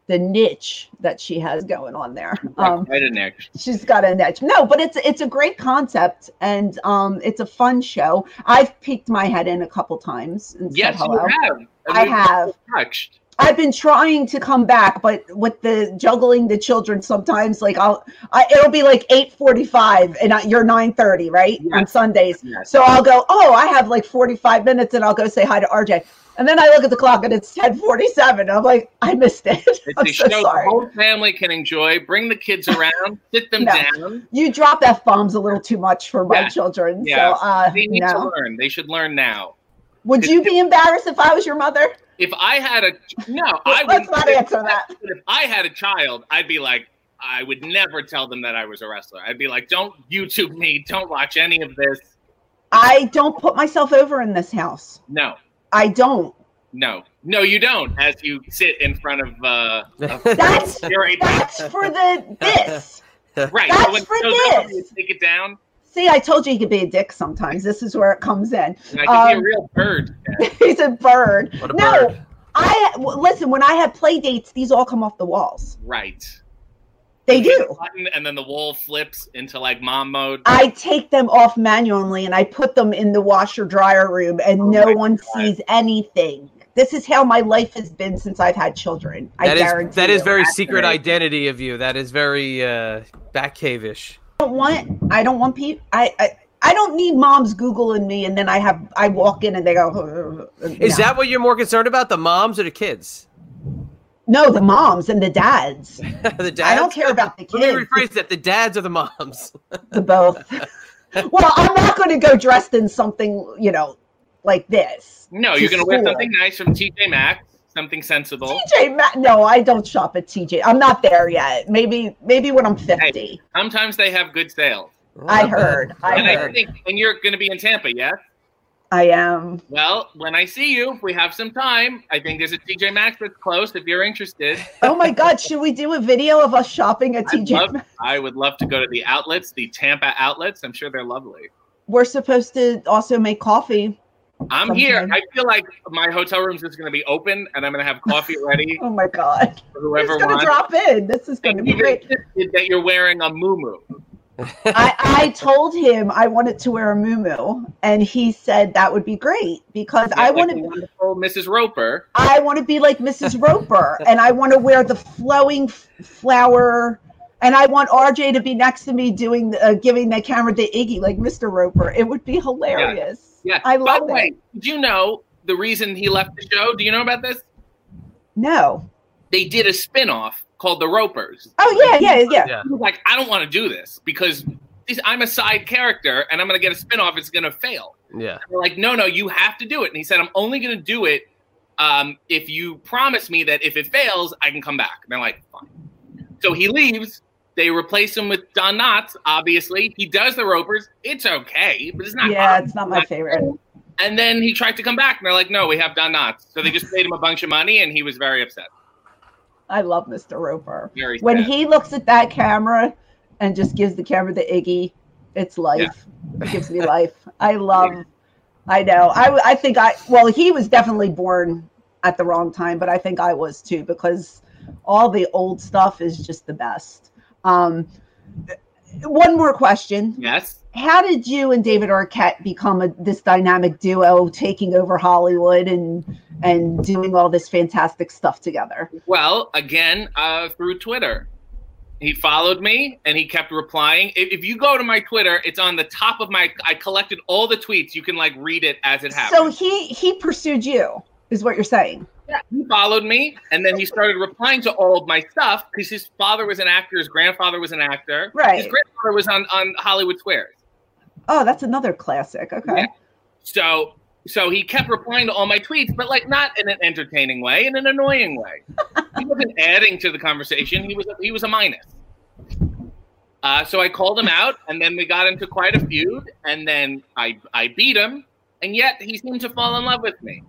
C: the niche that she has going on there um
D: quite a niche.
C: she's got a niche no but it's it's a great concept and um it's a fun show i've peeked my head in a couple times and
D: Yes,
C: said
D: you have.
C: I
D: we've
C: have.
D: touched.
C: I've been trying to come back, but with the juggling the children, sometimes like I'll, I, it'll be like eight forty-five, and I, you're nine thirty, right, on Sundays.
D: Yes.
C: So I'll go, oh, I have like forty-five minutes, and I'll go say hi to RJ, and then I look at the clock and it's ten forty-seven. I'm like, I missed it.
D: It's
C: so
D: show
C: sorry.
D: the whole family can enjoy. Bring the kids around, sit them
C: No.
D: down.
C: You drop f bombs a little too much for my
D: Yeah.
C: children.
D: Yeah.
C: So, uh,
D: They need to learn. They should learn now.
C: Would you be embarrassed if I was your mother?
D: If I had a no, I
C: Let's
D: would
C: not answer that.
D: If I had a child, I'd be like, I would never tell them that I was a wrestler. I'd be like, don't YouTube me. Don't watch any of this.
C: I don't put myself over in this house.
D: No,
C: I don't.
D: no, no. You don't. As you sit in front of uh,
C: That's
D: your
C: that's for the this.
D: right.
C: that's
D: so when it
C: for
D: goes over,
C: this.
D: you take it down.
C: See, I told you he could be a dick sometimes. This is where it comes in.
D: And I could be
C: Um,
D: a real bird.
C: He's a bird.
B: What a
C: no,
B: bird.
C: I w- listen. When I have play dates, these all come off the walls.
D: Right.
C: They
D: You hit a
C: do.
D: Button, and then the wall flips into like mom mode.
C: I take them off manually and I put them in the washer dryer room, and
D: Oh
C: no one
D: God.
C: sees anything. This is how my life has been since I've had children. I
B: That is
C: guarantee
B: that is very secret
D: right.
B: identity of you. That is very uh, back cave-ish.
C: I don't want. I don't want people. I, I I don't need moms googling me, and then I have I walk in and they go.
B: Uh, uh, uh, Is
C: No.
B: that what you're more concerned about, the moms or the kids?
C: no the moms and the dads?
B: the dads.
C: I don't care about the
B: Let me
C: kids.
B: rephrase that: the dads or the moms.
C: The both. well, I'm not going to go dressed in something you know like this.
D: No, you're gonna wear something nice from TJ Maxx, something sensible.
C: TJ Maxx. No, I don't shop at TJ. I'm not there yet. Maybe maybe when I'm 50.
D: Sometimes they have good sales.
C: I heard. I
D: and I
C: heard.
D: think when you're going to be in Tampa, yes?
C: I am.
D: Well, when I see you, if we have some time, I think there's a TJ Maxx that's close. If you're interested,
C: Oh my God! Should we do a video of us shopping at
D: I'd
C: TJ?
D: love,
C: Maxx?
D: I would love to go to the outlets, the Tampa outlets. I'm sure they're lovely.
C: We're supposed to also make coffee.
D: I'm here. I feel like my hotel room is just going to be open, and I'm going to have coffee ready
C: Oh my God!
D: whoever
C: going to drop in? This is going to be great.
D: that you're wearing a muumuu.
C: I, I told him I wanted to wear a muumuu, and he said that would be great because I
D: Like
C: want to.
D: wonderful Mrs. Roper.
C: I want to be like Mrs. Roper, and I want to wear the flowing f- flower, and I want RJ to be next to me doing, the, uh, giving the camera to Iggy like Mr. Roper. It would be hilarious.
D: Yeah.
C: I
D: By the way, did you know the reason he left the show? Do you know about this?
C: No.
D: They did a spin-off called The Ropers.
C: Oh yeah, yeah, yeah.
B: Yeah.
D: He was like, I don't want to do this because this, I'm a side character and I'm going to get a spinoff. It's going to fail.
B: Yeah.
D: And like, no, no, you have to do it. And he said, I'm only going to do it um, if you promise me that if it fails, I can come back. And they're like, fine. So he leaves. They replace him with Don Knotts. Obviously, he does the Ropers. It's okay, but it's not.
C: Yeah, it's not my favorite.
D: And then he tried to come back, and they're like, no, we have Don Knotts. So they just paid him a bunch of money, and he was very upset.
C: I love Mr. Roper.
D: Very
C: When
D: sad.
C: he looks at that camera and just gives the camera the Iggy, it's life. It gives me life. I love. I know. I I think I well he was definitely born at the wrong time, but I think I was too because all the old stuff is just the best. Um, one more question.
D: Yes.
C: How did you and David Arquette become a, this dynamic duo, taking over Hollywood and and doing all this fantastic stuff together?
D: Well, again, uh, through Twitter. He followed me and he kept replying. If, if you go to my Twitter, it's on the top of my. I collected all the tweets. You can like read it as it
C: happens.
D: So
C: he he pursued you, is what you're saying?
D: yeah, he followed me and then he started replying to all of my stuff because his father was an actor, his grandfather was an actor,
C: Right.
D: His grandfather was on on Hollywood Squares.
C: Oh, that's another classic. Okay.
D: Yeah. So so he kept replying to all my tweets, but like not in an entertaining way, in an annoying way. he wasn't adding to the conversation. He was he was a minus. Uh, so I called him out, and then we got into quite a feud, and then I I beat him, and yet he seemed to fall in love with me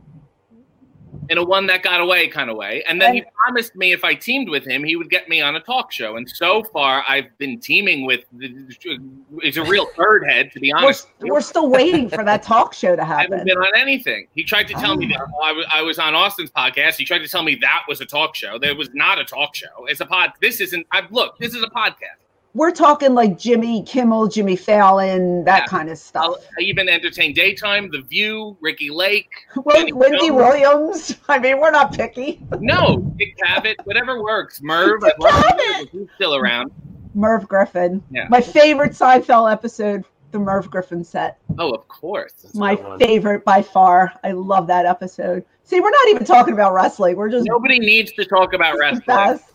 D: in a one that got away kind of way. And then he promised me if I teamed with him, he would get me on a talk show. And so far, I've been teaming with. It's a real third head, to be
C: We're,
D: honest.
C: we're still waiting for that talk show to happen.
D: I haven't been on anything. He tried to tell me that oh, I, was, on Austin's podcast. He tried to tell me that was a talk show. That was not a talk show. It's a pod. This isn't. I look. This is a podcast.
C: We're talking like Jimmy Kimmel, Jimmy Fallon, that
D: Yeah.
C: kind of
D: I'll,
C: stuff.
D: I even entertain daytime, The View, Ricki Lake.
C: Well, Wendy
D: Jones.
C: Williams. I mean, we're not picky.
D: No, Dick Cavett, whatever works. Merv,
C: Dick
D: I'd love to
C: Cavett!
D: hear if he's still around.
C: Merv Griffin.
D: Yeah.
C: My favorite Seinfeld episode, the Merv Griffin set.
D: Oh, of course.
C: My favorite by far. I love that episode. See, we're not even talking about wrestling. We're just
D: Nobody needs to talk about wrestling.
C: best.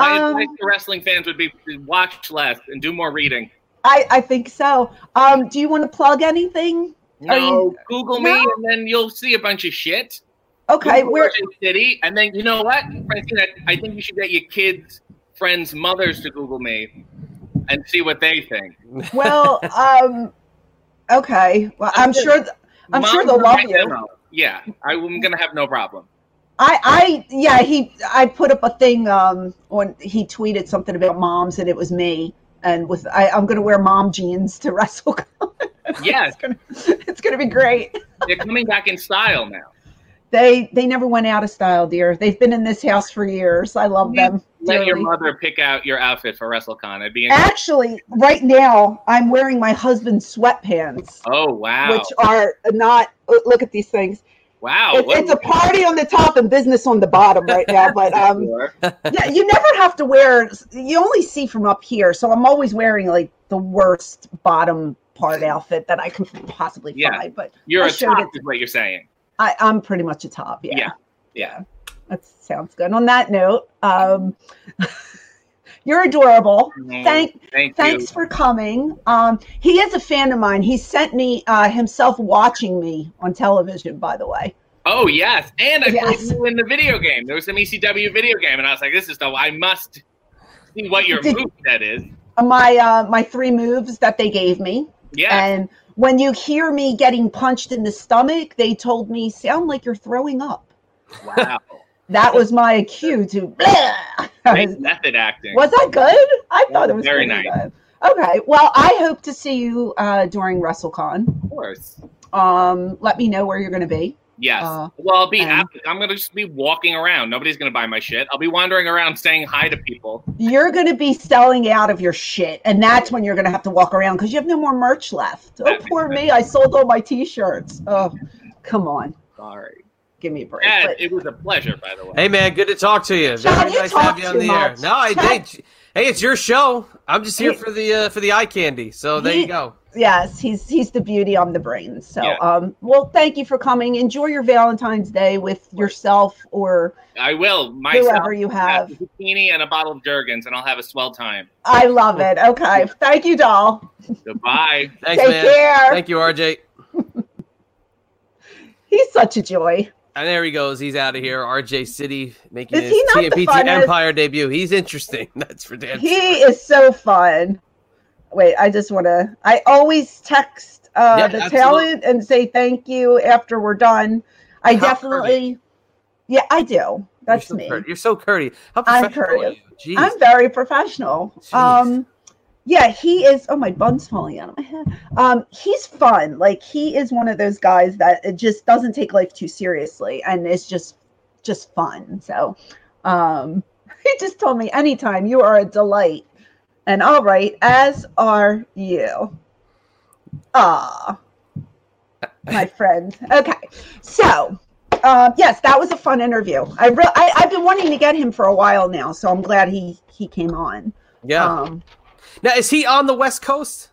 D: My
C: Um,
D: advice to wrestling fans would be watch less and do more reading.
C: I, I think so. Um, do you want to plug anything? Are
D: No,
C: you-
D: Google me
C: No?
D: and then you'll see a bunch of shit.
C: Okay,
D: Google
C: we're
D: Ocean City, and then you know what, Francine? I, I think you should get your kids' friends' mothers to Google me and see what they think.
C: well. Um, okay. Well, I'm sure. th- I'm sure they'll love you.
D: demo. Yeah, I'm gonna have no problem.
C: I, I, yeah, he, I put up a thing um when he tweeted something about moms and it was me. And with I, I'm gonna wear mom jeans to wrestle.
D: Yes,
C: it's gonna be great.
D: they're coming back in style now.
C: They they never went out of style, dear. They've been in this house for years. I love them.
D: Let your mother pick out your outfit for WrestleCon. I'd be.
C: Actually, right now I'm wearing my husband's sweatpants,
D: Oh wow!
C: which are not. Look at these things.
D: Wow!
C: It's, it's a party on the top and business on the bottom right now. But um, yeah, you never have to wear. You only see from up here, so I'm always wearing like the worst bottom part outfit that I can possibly
D: Yeah.
C: find. But
D: You're
C: I
D: a top,
C: it-
D: is what you're saying.
C: I, I'm pretty much a top. Yeah.
D: Yeah. Yeah.
C: That sounds good. On that note, um, you're adorable.
D: Mm,
C: Thank
D: Thank
C: thanks
D: you.
C: for coming. Um, he is a fan of mine. He sent me uh, himself watching me on television, by the way.
D: Oh yes, and I
C: Yes.
D: played you in the video game. There was some ECW video game, and I was like, "This is the I must see what your
C: Did-
D: move set is."
C: My uh, my three moves that they gave me,
D: Yeah,
C: and when you hear me getting punched in the stomach, they told me sound like you're throwing up.
D: wow,
C: That was my cue to.
D: great method acting.
C: Was that good? I thought it was
D: Very nice.
C: good. Okay, well, I hope to see you uh, during WrestleCon.
D: Of course.
C: Um, let me know where you're going to be.
D: Yes.
C: Uh,
D: well, I'll be
C: and-
D: happy. I'm gonna just be walking around. Nobody's gonna buy my shit. I'll be wandering around saying hi to people.
C: You're going to be selling out of your shit, and that's when you're going to have to walk around because you have no more merch left. Oh,
D: That makes
C: poor
D: sense.
C: me! I sold all my T-shirts. Oh, come on,
D: Sorry.
C: Give me a break.
D: Ed,
C: But-
D: it was a pleasure, by the way.
B: Hey man, good to talk to you.
C: Sean,
B: Very
C: you
B: nice to have you on
C: too
B: the air. No, I
C: Sean-
B: did. Hey, it's your show. I'm just here
C: He-
B: for the uh, for the eye candy. So there
C: He-
B: you go.
C: yes, he's he's the beauty. I'm the brains. So,
D: Yeah.
C: um, well, thank you for coming. Enjoy your Valentine's Day with yourself or
D: I will. Myself,
C: whoever you have.
D: a zucchini and a bottle of Jergens, and I'll have a swell time.
C: I love it. Okay, thank you, doll.
D: Goodbye.
B: Thanks,
C: Take
B: man.
C: care.
B: Thank you, RJ.
C: He's such a joy.
B: And there he goes. He's out of here. RJ City making
C: Is
B: his TMPT? Empire debut. He's interesting. That's for damn
C: He
B: sure.
C: is so fun. Wait, I just want to. I always text uh, the
B: absolutely.
C: talent and say thank you after we're done. I
B: How
C: definitely, yeah, I do. That's
B: You're so
C: me.
B: courteous. You're so courteous. How professional I'm
C: courteous. I'm very professional.
B: Jeez.
C: Um, yeah, he is. Oh, my bun's falling out of my head. Um, he's fun. Like he is one of those guys that it just doesn't take life too seriously, and it's just just fun. So, um, he just told me anytime you are a delight, and all right, as are you. Ah, my friend. Okay, so. Um, yes, that was a fun interview. I, re- I I've been wanting to get him for a while now, so I'm glad he he came on.
B: yeah.
C: Um,
B: now is he on the West Coast?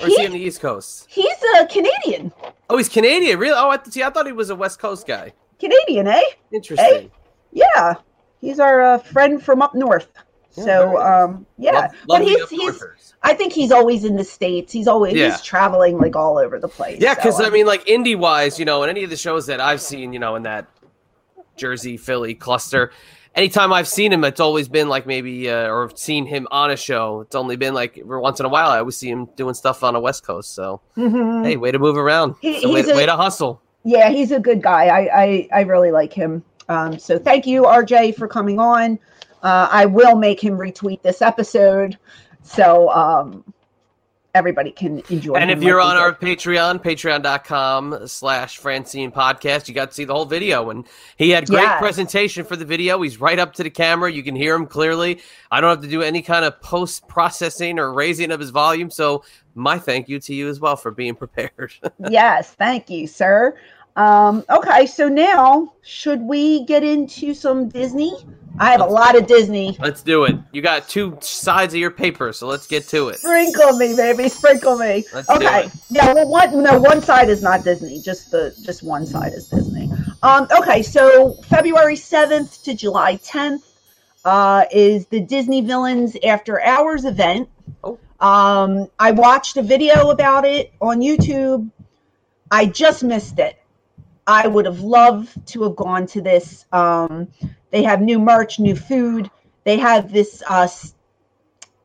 B: Or is he on the East Coast?
C: He's a Canadian.
B: Oh, he's Canadian. Really? Oh, I, see, I thought he was a West Coast guy.
C: Canadian, eh?
B: Interesting.
C: Yeah. He's our uh, friend from up north.
B: Yeah,
C: so, um, yeah.
B: Love,
C: but he's he's.
B: northers.
C: I think he's always in the States. He's always,
B: Yeah.
C: he's traveling like all over the place.
B: Yeah,
C: So,
B: because I mean, like indie wise, you know, in any of the shows that I've seen, you know, in that Jersey Philly cluster, anytime I've seen him, it's always been like maybe uh, or seen him on a show. It's only been like every once in a while. I always see him doing stuff on the West Coast. So
C: mhm.
B: hey, way to move around.
C: He-
B: So way,
C: a-
B: way to hustle.
C: yeah, he's a good guy. I, I, I really like him. Um, so thank you, RJ, for coming on. Uh, I will make him retweet this episode. So, um, everybody can enjoy.
B: It.
C: And
B: if you're
C: like
B: on our
C: did.
B: Patreon, patreon.com slash Francine podcast, you got to see the whole video. And he had great presentation for the video. He's right up to the camera. You can hear him clearly. I don't have to do any kind of post processing or raising of his volume. So my thank you to you as well for being prepared.
C: yes, thank you, sir. Um, okay, so now should we get into some Disney? I have a lot of Disney.
B: let's do it. You got two sides of your paper, so let's get to it.
C: Sprinkle me, baby, sprinkle me.
B: Let's do
C: okay, yeah. Well, one no, one side is not Disney. Just the just one side is Disney. Um, okay, so February seventh to July tenth uh, is the Disney Villains After Hours event.
B: Oh.
C: Um, I watched a video about it on YouTube. I just missed it. I would have loved to have gone to this. Um, they have new merch, new food. They have this. Uh,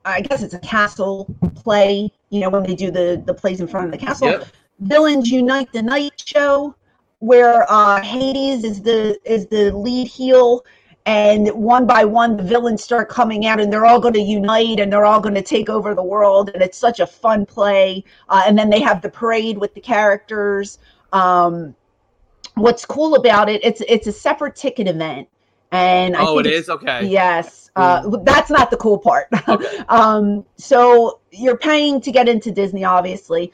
C: I guess it's a castle play. You know when they do the the plays in front of the castle.
B: Yep.
C: Villains Unite the Night show, where uh, Hades is the is the lead heel, and one by one the villains start coming out, and they're all going to unite, and they're all going to take over the world, and it's such a fun play. Uh, and then they have the parade with the characters. Um, what's cool about it? It's it's a separate ticket event, and I
B: Oh,
C: think it's-
B: Okay.
C: Yes, uh, that's not the cool part.
B: Okay.
C: um, so you're paying to get into Disney, obviously.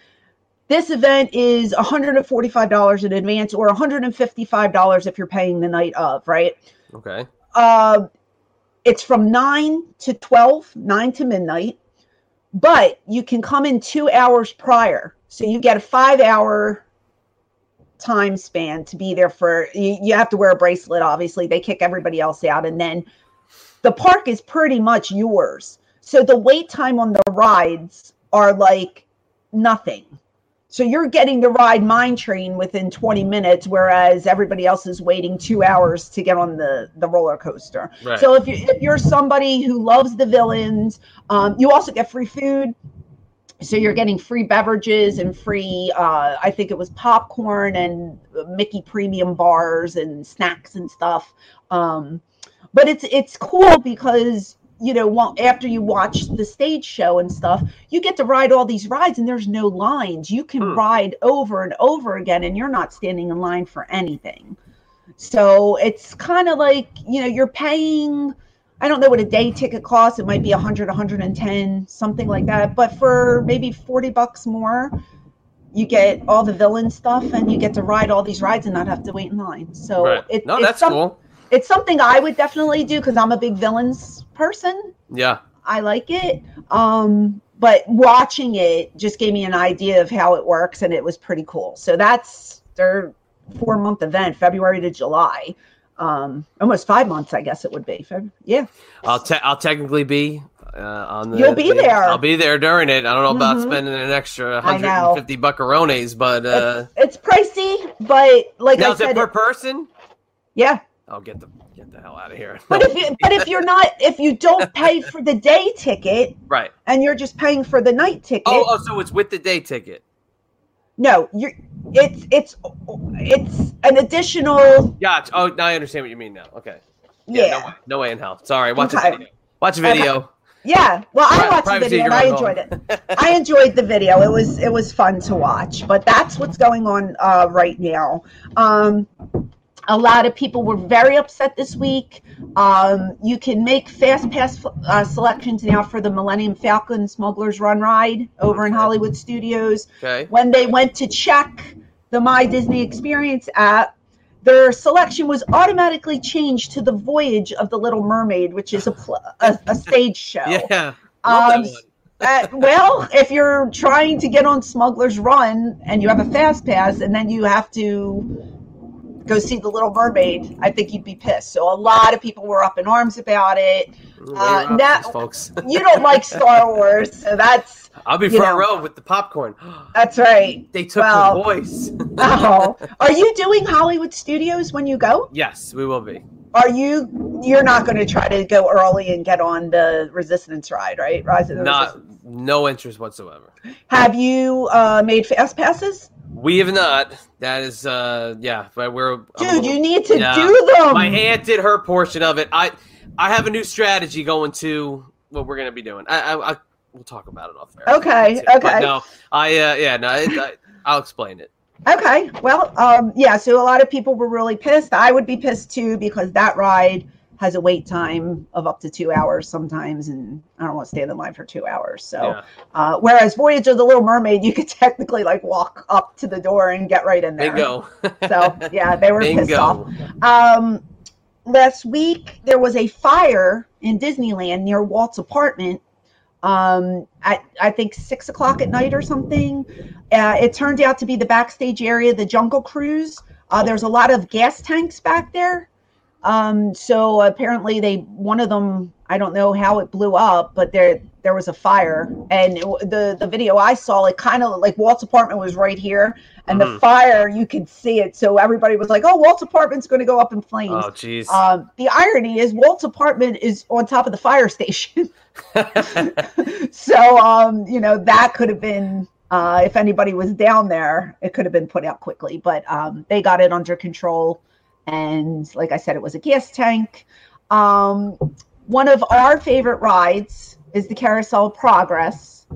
C: This event is $145 in advance or $155 if you're paying the night of, right?
B: Okay.
C: Uh, it's from 9 to 12, 9 to midnight, but you can come in two hours prior. So you get a five hour time span to be there for you, you have to wear a bracelet obviously. They kick everybody else out and then the park is pretty much yours. So the wait time on the rides are like nothing. So you're getting the ride mine train within 20 minutes whereas everybody else is waiting two hours to get on the the roller coaster.
B: Right.
C: so if, you, if you're somebody who loves the villains um, you also get free food so you're getting free beverages and free uh, i think it was popcorn and mickey premium bars and snacks and stuff. Um, but it's it's cool because you know after you watch the stage show and stuff you get to ride all these rides and there's no lines. You can
B: Hmm.
C: ride over and over again and you're not standing in line for anything. So it's kind of like you know you're paying I don't know what a day ticket costs. It might be 100, 110, something like that. But for maybe 40 bucks more, you get all the villain stuff and you get to ride all these rides and not have to wait in line. So
B: right.
C: it,
B: no,
C: it's,
B: that's
C: some-
B: cool.
C: it's something I would definitely do because I'm a big villains person.
B: Yeah.
C: I like it. Um, but watching it just gave me an idea of how it works and it was pretty cool. So that's their four month event, February to July. Um, almost five months, I guess it would be. Yeah.
B: I'll te- I'll technically be uh, on the.
C: You'll be
B: the-
C: there.
B: I'll be there during it. I don't know about
C: Mhm.
B: spending an extra 150 buckarones, but uh,
C: it's, it's pricey, but like
B: now
C: I said,
B: per
C: it-
B: person?
C: yeah.
B: I'll get the get the hell out of here.
C: But if you but if you're not if you don't pay for the day ticket
B: right.
C: and you're just paying for the night ticket,
B: Oh, oh, so it's with the day ticket.
C: No, you're it's it's it's an additional
B: Gotcha. Oh, now I understand what you mean now. Okay.
C: yeah.
B: No way, no way in hell. Sorry. Watch
C: Okay.
B: a video. Watch a video.
C: Yeah, well, I watched the video and I enjoyed
B: own
C: it. I enjoyed the video. It was it was fun to watch. But that's what's going on uh, right now. Um, a lot of people were very upset this week. Um, you can make fast pass uh, selections now for the Millennium Falcon Smugglers Run ride over in Hollywood Studios.
B: Okay.
C: When they went to check the My Disney Experience app, their selection was automatically changed to the Voyage of the Little Mermaid, which is a pl- a, a stage show.
B: Yeah.
C: Um. Uh, well, if you're trying to get on Smuggler's Run and you have a fast pass, and then you have to go see the Little Mermaid, I think you'd be pissed. So a lot of people were up in arms about it.
B: Ooh,
C: uh, now-
B: folks.
C: You don't like Star Wars, so that's
B: I'll be front
C: know.
B: row with the popcorn.
C: that's right.
B: they took
C: Well-
B: the voice.
C: Oh, are you doing Hollywood Studios when you go?
B: yes, we will be.
C: Are you? You're not going to try to go early and get on the Resistance ride, right? Rise of the
B: Not
C: Resistance.
B: no interest whatsoever.
C: Have you uh, made fast passes,
B: We have not. That is, uh, yeah. But we're
C: dude? You need to
B: Yeah.
C: do them.
B: My aunt did her portion of it. I I have a new strategy going to what we're gonna be doing. I I, I we'll talk about it off air.
C: Okay,
B: But
C: okay.
B: no, I uh, yeah, no, it, I, I'll explain it.
C: Okay. Well, um, yeah. So a lot of people were really pissed. I would be pissed too because that ride has a wait time of up to two hours sometimes, and I don't want to stand in line for two hours. So,
B: Yeah.
C: uh, whereas Voyage of the Little Mermaid, you could technically like walk up to the door and get right in there.
B: Bingo.
C: So yeah, they were pissed off. Um, last week there was a fire in Disneyland near Walt's apartment. Um, at I think six o'clock at night or something. Uh, it turned out to be the backstage area, the Jungle Cruise. Uh, there's a lot of gas tanks back there. Um, so apparently they one of them I don't know how it blew up, but there there was a fire, and it, the the video I saw it kind of like Walt's apartment was right here, and the
B: Mhm.
C: fire you could see it. So everybody was like, "Oh, Walt's apartment's going to go up in flames."
B: Oh jeez.
C: Um, the irony is Walt's apartment is on top of the fire station. so um, you know, that could have been uh, if anybody was down there, it could have been put out quickly. But um, they got it under control. And like I said, it was a gas tank. Um, one of our favorite rides is the Carousel Progress.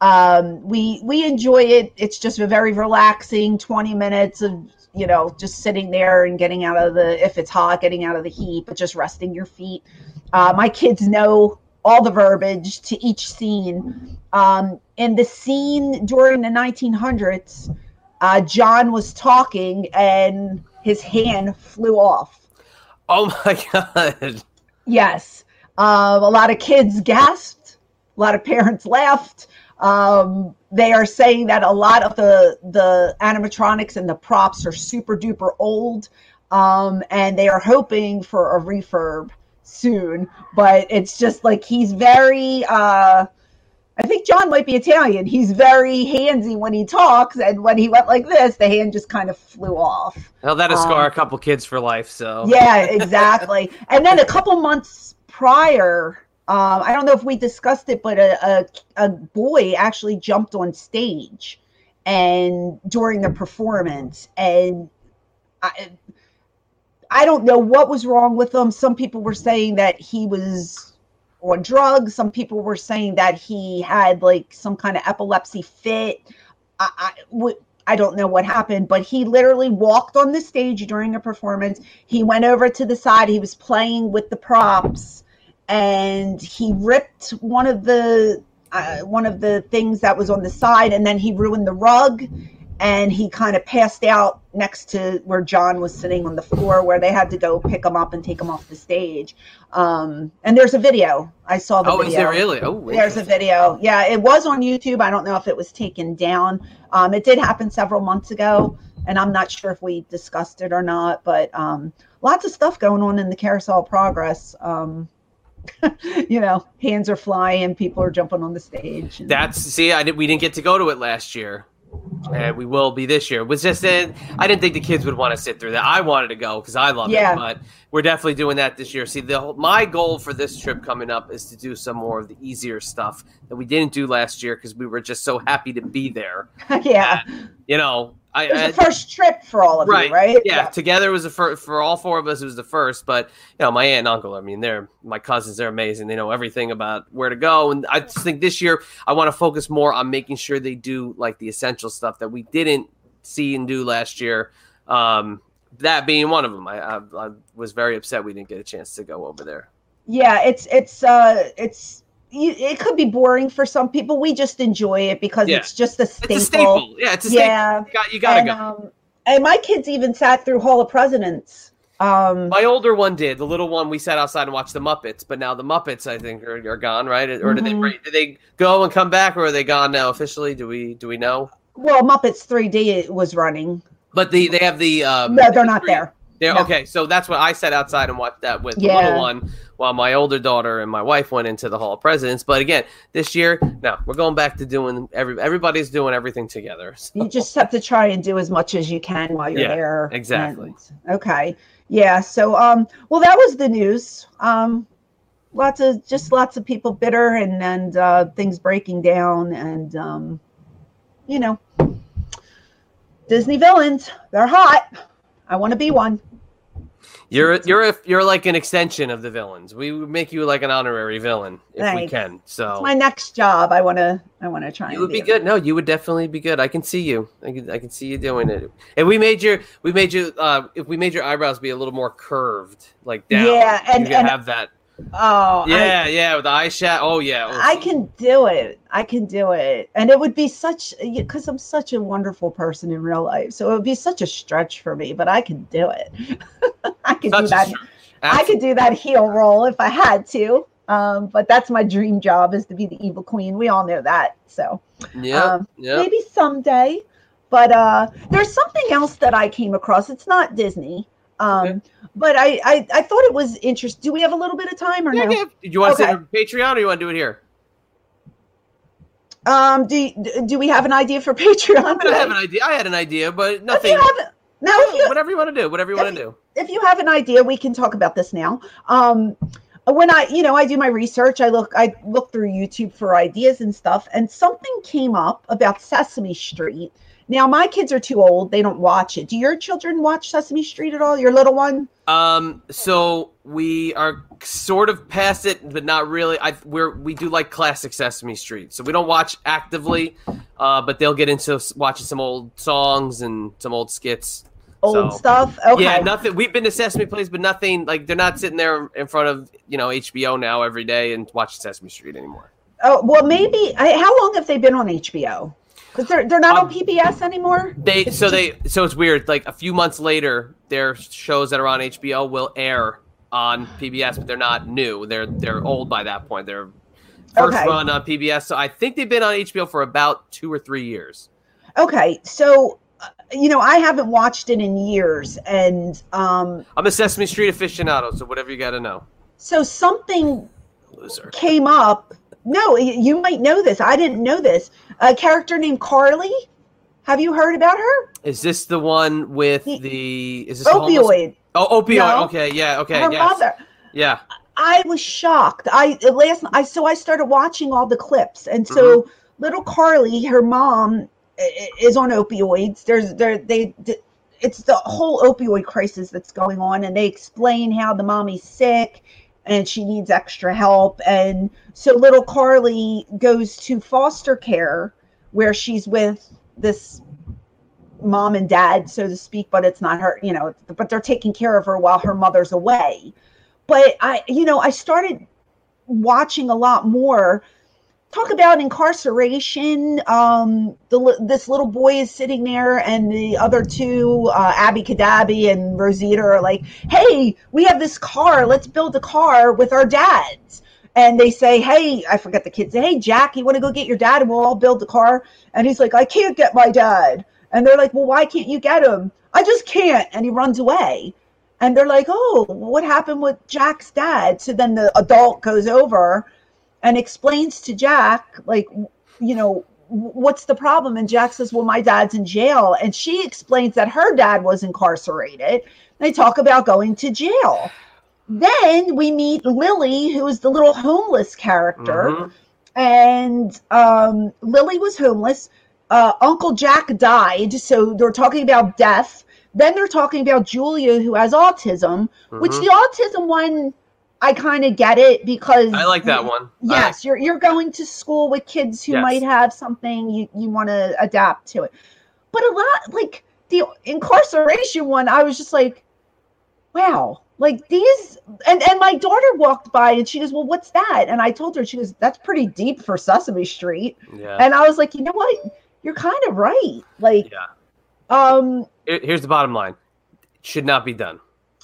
C: Um, we we enjoy it. It's just a very relaxing 20 minutes of you know just sitting there and getting out of the if it's hot, getting out of the heat, but just resting your feet. Uh, my kids know all the verbiage to each scene. Um, in the scene during the 1900s, uh, John was talking and his hand flew off.
B: oh my god.
C: Yes. Um, a lot of kids gasped. A lot of parents laughed. Um, they are saying that a lot of the the animatronics and the props are super duper old, um, and they are hoping for a refurb soon. But it's just like he's very. Uh, I think John might be Italian. He's very handsy when he talks, and when he went like this, the hand just kind of flew off.
B: Well, that'll
C: Um,
B: scar a couple kids for life. So
C: Yeah, exactly. and then a couple months prior, um, I don't know if we discussed it, but a, a, a boy actually jumped on stage and during the performance, and I, I don't know what was wrong with him. Some people were saying that he was on drugs. Some people were saying that he had like some kind of epilepsy fit. I, I don't know what happened, but he literally walked on the stage during a performance. He went over to the side. He was playing with the props, and he ripped one of the uh, one of the things that was on the side, and then he ruined the rug. And he kind of passed out next to where John was sitting on the floor, where they had to go pick him up and take him off the stage. Um, and there's a video. I saw the
B: Oh,
C: video.
B: is there really? Oh,
C: There's a video. Yeah, it was on YouTube. I don't know if it was taken down. Um, it did happen several months ago, and I'm not sure if we discussed it or not. But um, lots of stuff going on in the Carousel Progress. Um, you know, hands are flying, people are jumping on the stage.
B: That's see, I did, we didn't get to go to it last year, and we will be this year. It was just that I didn't think the kids would want to sit through that. I wanted to go because I love
C: Yeah.
B: it, but we're definitely doing that this year. See, the whole, my goal for this trip coming up is to do some more of the easier stuff that we didn't do last year because we were just so happy to be there.
C: yeah,
B: You know, I,
C: it was
B: I
C: the first trip for all of
B: right,
C: you, right?
B: Yeah, together was the first for all four of us. It was the first, but you know, my aunt and uncle. I mean, they're my cousins. They're amazing. They know everything about where to go, and I just think this year I want to focus more on making sure they do like the essential stuff that we didn't see and do last year. Um, that being one of them. I, I, I was very upset we didn't get a chance to go over there.
C: yeah it's it's uh it's it could be boring for some people we just enjoy it because
B: Yeah.
C: it's just a staple.
B: It's a staple. Yeah, it's a
C: Yeah.
B: staple. You got, you got to
C: and,
B: go.
C: um, and my kids even sat through hall of presidents um
B: My older one did. The little one, we sat outside and watched the Muppets, but now the Muppets, I think, are, are gone, right? Or did they
C: Mhm.
B: break, did they go and come back, or are they gone now officially? Do we do we know?
C: well muppets 3d was running
B: But the they have the um,
C: no they're not there No.
B: Okay, so that's what I sat outside and watched that with the little one, while my older daughter and my wife went into the Hall of Presidents. But again, this year, no, we're going back to doing every everybody's doing everything together. So-
C: you just have to try and do as much as you can while you're
B: Yeah,
C: there
B: exactly.
C: And- okay yeah so um well that was the news um lots of just lots of people bitter and and uh things breaking down and um you know disney villains they're hot i want to be one
B: You're you're a, you're like an extension of the villains. We would make you like an honorary villain if we can. So
C: It's my next job. I want to. I want to try.
B: you would be good. No, you would definitely be good. I can see you. I can I can see you doing it. And we made your we made you uh if we made your eyebrows be a little more curved, like down.
C: Yeah, and-
B: you
C: and-
B: have that.
C: Oh, I-
B: Yeah, yeah, with the eye shot. Oh yeah. Oh,
C: I can do it. I can do it. And it would be such because I'm such a wonderful person in real life. So it would be such a stretch for me, but I can do it. I can
B: such
C: do that. I could do that heel roll if I had to. Um, but that's my dream job is to be the evil queen. We all know that. So
B: Yeah.
C: um,
B: yeah.
C: maybe someday. But uh, there's something else that I came across. It's not Disney. Um,
B: Okay.
C: but I, I I thought it was interesting. Do we have a little bit of time or
B: Yeah,
C: no?
B: yeah. Did you want to
C: Okay.
B: it Patreon or you want to do it here?
C: Um, do do we have an idea for Patreon?
B: I have an idea. I had an idea, but
C: If
B: nothing.
C: you have no, if you
B: whatever you want to do. Whatever you want to do.
C: if you have an idea, we can talk about this now. Um, when I, you know, I do my research, I look, I look through YouTube for ideas and stuff, and something came up about Sesame Street. Now, my kids are too old; they don't watch it. Do your children watch Sesame Street at all? Your little one?
B: Um, so we are sort of past it, but not really. I we're we do like classic Sesame Street, so we don't watch actively, uh, but they'll get into watching some old songs and some old skits.
C: Old
B: So-
C: stuff. Okay.
B: Yeah, nothing. We've been to Sesame Place, but nothing like they're not sitting there in front of you know HBO now every day and watching Sesame Street anymore.
C: oh well, maybe. I, how long have they been on HBO? They're they're not
B: Um,
C: on PBS anymore.
B: They
C: It's
B: so
C: just-
B: they so it's weird. Like a few months later, their shows that are on HBO will air on PBS, but they're not new. They're they're old by that point. They're first
C: Okay.
B: run on PBS. So I think they've been on HBO for about two or three years.
C: Okay, so uh, you know, I haven't watched it in years, and um,
B: I'm a Sesame Street aficionado, so whatever you got to know,
C: so something
B: loser.
C: came up. No, you might know this. I didn't know this. A character named Karli. Have you heard about her?
B: Is this the one with
C: The-
B: the? Is this
C: Opioid.
B: Oh, opioid.
C: No.
B: Okay, yeah, okay,
C: her
B: yes.
C: mother.
B: Yeah,
C: I was shocked. I last I so I started watching all the clips, and so
B: Mm-hmm.
C: little Karli, her mom, is on opioids. There's there they. It's the whole opioid crisis that's going on, and they explain how the mommy's sick and she needs extra help, and so little Karli goes to foster care where she's with this mom and dad, so to speak, but it's not her, you know, but they're taking care of her while her mother's away. But I, you know, I started watching a lot more. Talk about incarceration. Um, the this little boy is sitting there, and the other two, uh, Abby Cadabby and Rosita, are like, "Hey, we have this car. Let's build a car with our dads." And they say, "Hey, I forget the kids. Hey, Jack, you want to go get your dad, and we'll all build the car." And he's like, "I can't get my dad." And they're like, "Well, why can't you get him?" I just can't. And he runs away. And they're like, "Oh, what happened with Jack's dad?" So then the adult goes over and explains to Jack, like, you know, what's the problem? And Jack says, "Well, my dad's in jail." And she explains that her dad was incarcerated. They talk about going to jail. Then we meet Lily, who is the little homeless character
B: Mhm.
C: and um, Lily was homeless. Uh, Uncle Jack died, so they're talking about death. Then they're talking about Julia, who has autism, which
B: Mhm.
C: the autism one, I kind of get it because
B: I like that one. Like-
C: Yes, you're you're going to school with kids who
B: Yes.
C: might have something you you want to adapt to it. But a lot like the incarceration one, I was just like, wow, like these and and my daughter walked by and she goes, "Well, what's that?" And I told her she goes, "That's pretty deep for Sesame Street."
B: yeah.
C: And I was like, "You know what? You're kind of right." Like
B: Yeah.
C: um
B: Here- Here's the bottom line: it should not be done.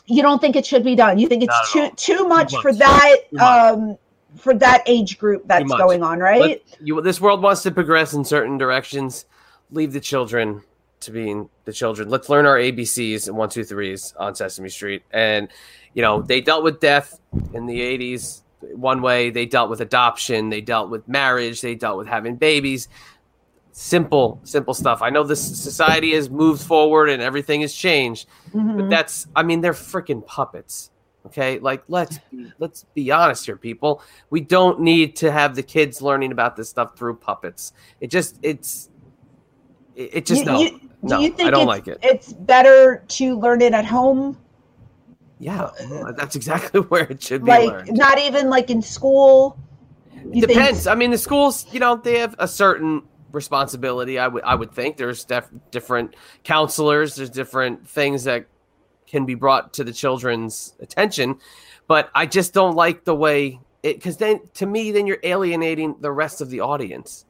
C: You don't think it should be done. You think it's too
B: all.
C: too much for that um for that age group that's going on, right?
B: Let- you, this world wants to progress in certain directions. Leave the children to being the children. Let's learn our ABCs and one, two, threes on Sesame Street. And you know, they dealt with death in the '80s one way. They dealt with adoption. They dealt with marriage. They dealt with having babies. Simple, simple stuff. I know this society has moved forward and everything has changed, but
C: Mhm.
B: that's I mean they're freaking puppets. Okay? Like let's be, let's be honest here people. We don't need to have the kids learning about this stuff through puppets. It just it's it, it just
C: You-
B: no.
C: you-
B: no,
C: Do you think
B: I don't
C: it's,
B: like it.
C: it's better to learn it at home?
B: Yeah, that's exactly where it should be
C: like
B: learned.
C: not even like in school. You think-
B: Depends. I mean, the schools, you know, they have a certain responsibility. I would, I would think there's def- different counselors. There's different things that can be brought to the children's attention, but I just don't like the way it. Because then, to me, then you're alienating the rest of the audience.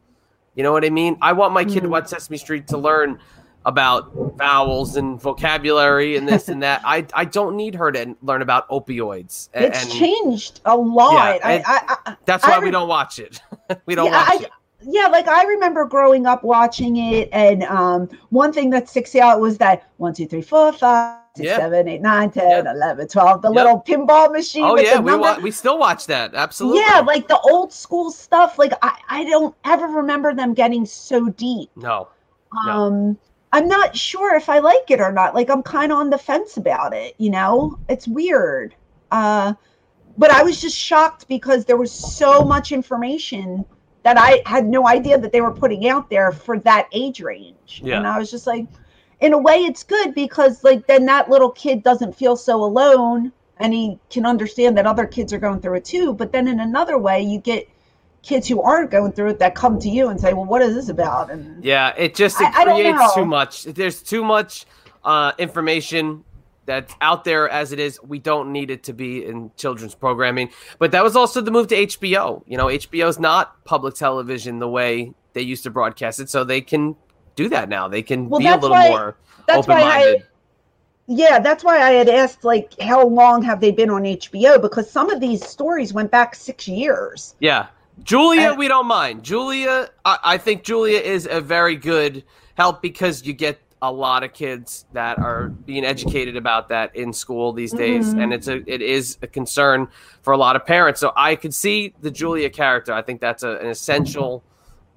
B: You know what I mean? I want my kid to
C: Mhm.
B: watch Sesame Street to learn about vowels and vocabulary and this and that. I I don't need her to learn about opioids. a-
C: it's
B: and
C: changed a lot.
B: Yeah,
C: I, I, I,
B: that's why we don't watch it. we don't
C: Yeah,
B: watch it.
C: Yeah, like I remember growing up watching it, and um, one thing that sticks out was that one, two, three, four, five, six,
B: Yeah.
C: seven, eight, nine, ten,
B: Yep.
C: eleven, twelve. The
B: Yep.
C: little pinball machine.
B: Oh
C: with
B: yeah,
C: the
B: we wa- we still watch that. Absolutely.
C: Yeah, like the old school stuff. Like I, I don't ever remember them getting so deep.
B: no. No.
C: Um, I'm not sure if I like it or not. Like I'm kind of on the fence about it. You know, it's weird. Uh, but I was just shocked because there was so much information that I had no idea that they were putting out there for that age range.
B: Yeah.
C: And I was just like, in a way, it's good because like then that little kid doesn't feel so alone and he can understand that other kids are going through it too. But then in another way, you get kids who aren't going through it that come to you and say, "Well, what is this about?" And
B: Yeah, it just it
C: I- I
B: creates
C: know.
B: too much. There's too much uh, information that's out there as it is. We don't need it to be in children's programming. But that was also the move to HBO. You know, HBO's not public television the way they used to broadcast it, so they can do that now. They can
C: Well,
B: be a little
C: why-
B: more
C: I
B: open-minded.
C: Yeah, that's why I had asked like how long have they been on HBO because some of these stories went back 6 years.
B: Yeah. Julia,
C: And-
B: we don't mind. Julia, I, I think Julia is a very good help because you get a lot of kids that are being educated about that in school these days,
C: Mhm.
B: and it's a it is a concern for a lot of parents. So I could see the Julia character. I think that's a, an essential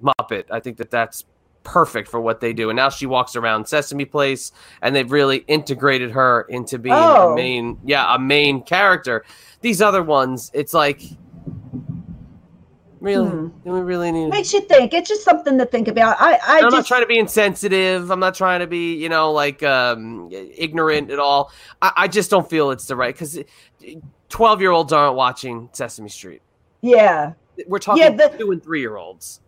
B: Muppet. I think that that's perfect for what they do. And now she walks around Sesame Place, and they've really integrated her into being
C: Oh.
B: a main, yeah, a main character. These other ones, it's like, really,
C: Hmm.
B: do we really need?
C: Makes you think. It's just something to think about. I I
B: I'm not trying to be insensitive. I'm not trying to be, you know, like um, ignorant at all. I, I just don't feel it's the right because 12 year olds aren't watching Sesame Street.
C: yeah.
B: We're talking
C: Yeah, the-
B: two and three year olds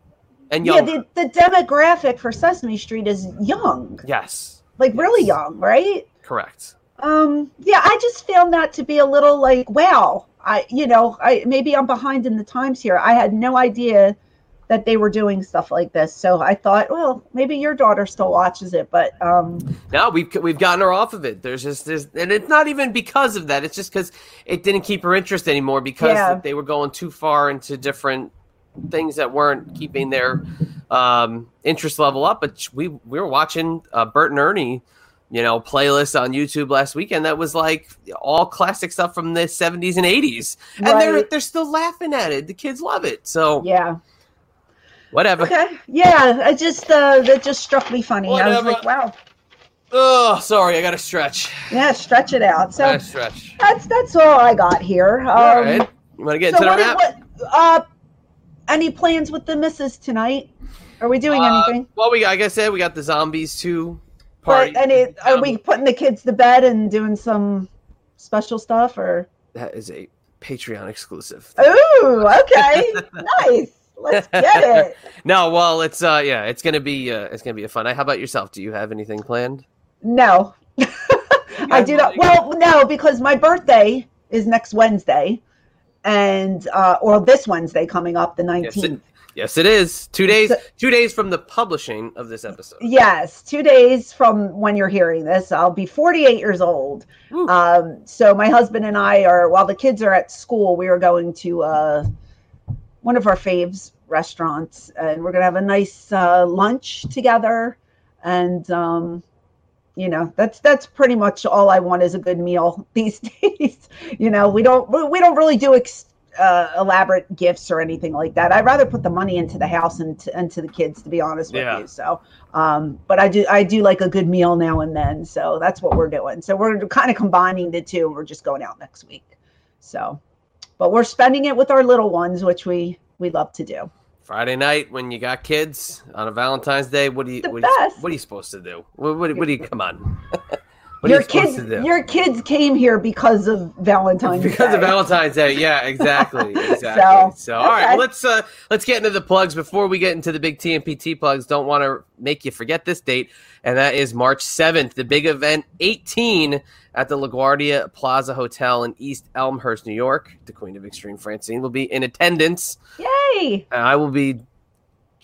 B: and
C: Yeah,
B: young.
C: the, the demographic for Sesame Street is young.
B: yes,
C: Like really young, right?
B: correct.
C: Um yeah, I just found that to be a little like wow. I you know, I maybe I'm behind in the times here. I had no idea that they were doing stuff like this. So I thought, well, maybe your daughter still watches it, but um
B: No, we've we've gotten her off of it. There's just there's and it's not even because of that. It's just because it didn't keep her interest anymore because
C: Yeah.
B: they were going too far into different things that weren't keeping their um, interest level up. But we we were watching uh, Bert and Ernie, you know, playlist on YouTube last weekend that was like all classic stuff from the 70s and 80s, and they're they're still laughing at it. The kids love it. So
C: yeah.
B: whatever.
C: Okay. Yeah, I just uh that just struck me funny. I was like, wow.
B: Oh, sorry, I got to stretch.
C: Yeah, stretch it out. So
B: stretch.
C: that's that's all I got here. Um,
B: all right, you want to get
C: So
B: into the
C: what,
B: wrap?
C: what uh any plans with the missus tonight? Are we doing
B: Uh,
C: anything?
B: Well, we like I said, we got the zombies two party.
C: But any are
B: Um,
C: we putting the kids to bed and doing some special stuff or
B: That is a Patreon exclusive.
C: Ooh, okay. nice. Let's get it.
B: No, well, it's uh, yeah, it's gonna be uh, it's gonna be a fun. How about yourself? Do you have anything planned?
C: No. I do not. Well, no, because my birthday is next Wednesday, and uh, or this Wednesday coming up, the
B: Yes, it,
C: nineteenth.
B: Yes, it is. Two days. Two days from the publishing of this episode.
C: Yes, two days from when you're hearing this, I'll be 48 years old. Um, so my husband and I are, while the kids are at school, we are going to uh, one of our faves restaurants, and we're gonna have a nice uh, lunch together. And um, you know, that's that's pretty much all I want is a good meal these days. you know, we don't we we don't really do ex- uh, elaborate gifts or anything like that. I'd rather put the money into the house and to, and to the kids, to be honest with
B: Yeah.
C: you. So, um, but I do I do like a good meal now and then. So that's what we're doing. So we're kind of combining the two. We're just going out next week. So, but we're spending it with our little ones, which we we love to do.
B: Friday night when you got kids on a Valentine's Day. What do you what, you- what are you supposed to do? What, what, what do you come on? What
C: your
B: you
C: kids, your kids came here because of Valentine's
B: because
C: Day.
B: of Valentine's Day. Yeah, exactly, exactly.
C: So,
B: So, all right,
C: okay.
B: well, let's uh let's get into the plugs before we get into the big TMPT plugs. Don't want to make you forget this date, and that is March seventh, the big event 18 at the LaGuardia Plaza Hotel in East Elmhurst, New York. The Queen of Extreme Francine will be in attendance.
C: Yay!
B: and I will be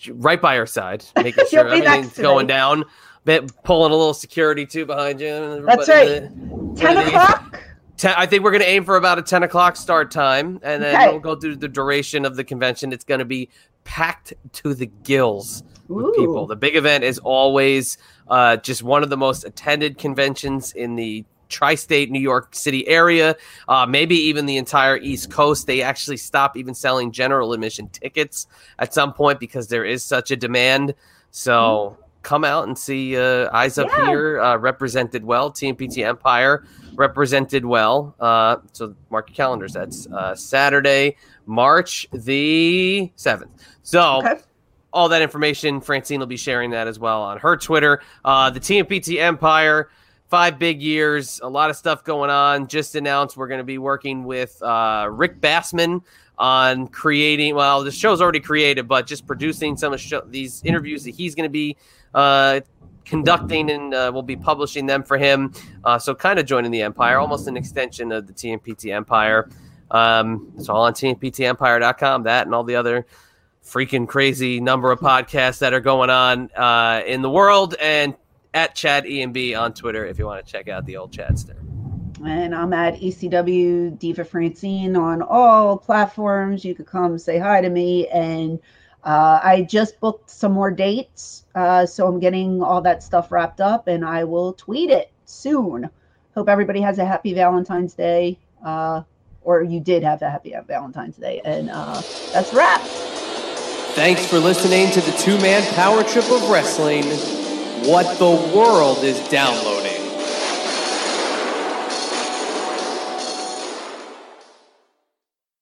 B: right by her side, making sure everything's going down. Bit pulling a little security too behind you.
C: That's right.
B: uh,
C: Ten o'clock.
B: Ten, I think we're going to aim for about a 10 o'clock start time, and then
C: Okay.
B: we'll go through the duration of the convention. It's going to be packed to the gills with
C: Ooh.
B: people. The big event is always uh, just one of the most attended conventions in the tri-state New York City area, uh, maybe even the entire East Coast. They actually stop even selling general admission tickets at some point because there is such a demand. So come out and see uh, Eyes Up
C: Yeah.
B: Here uh, represented well, TMPT Empire represented well. Uh, so mark your calendars. That's uh, Saturday, March the 7th. So
C: Okay.
B: all that information, Francine will be sharing that as well on her Twitter. Uh, the TMPT Empire, five big years, a lot of stuff going on. Just announced we're going to be working with uh, Rick Bassman on creating. Well, the show's already created, but just producing some of show, these interviews that he's going to be uh, conducting, and uh, we'll be publishing them for him. Uh, so, kind of joining the Empire, almost an extension of the TMPT Empire. Um, it's all on TMPTEmpire.com. That and all the other freaking crazy number of podcasts that are going on uh, in the world and at Chad EMB on Twitter if you want to check out the old Chadster.
C: And I'm at ECW Diva Francine on all platforms. You could come say hi to me. And uh, I just booked some more dates. Uh, so I'm getting all that stuff wrapped up and I will tweet it soon. Hope everybody has a happy Valentine's Day. Uh, or you did have a happy Valentine's Day. And uh, that's wrap.
B: Thanks for listening to the two man power trip of wrestling. What the world is downloading.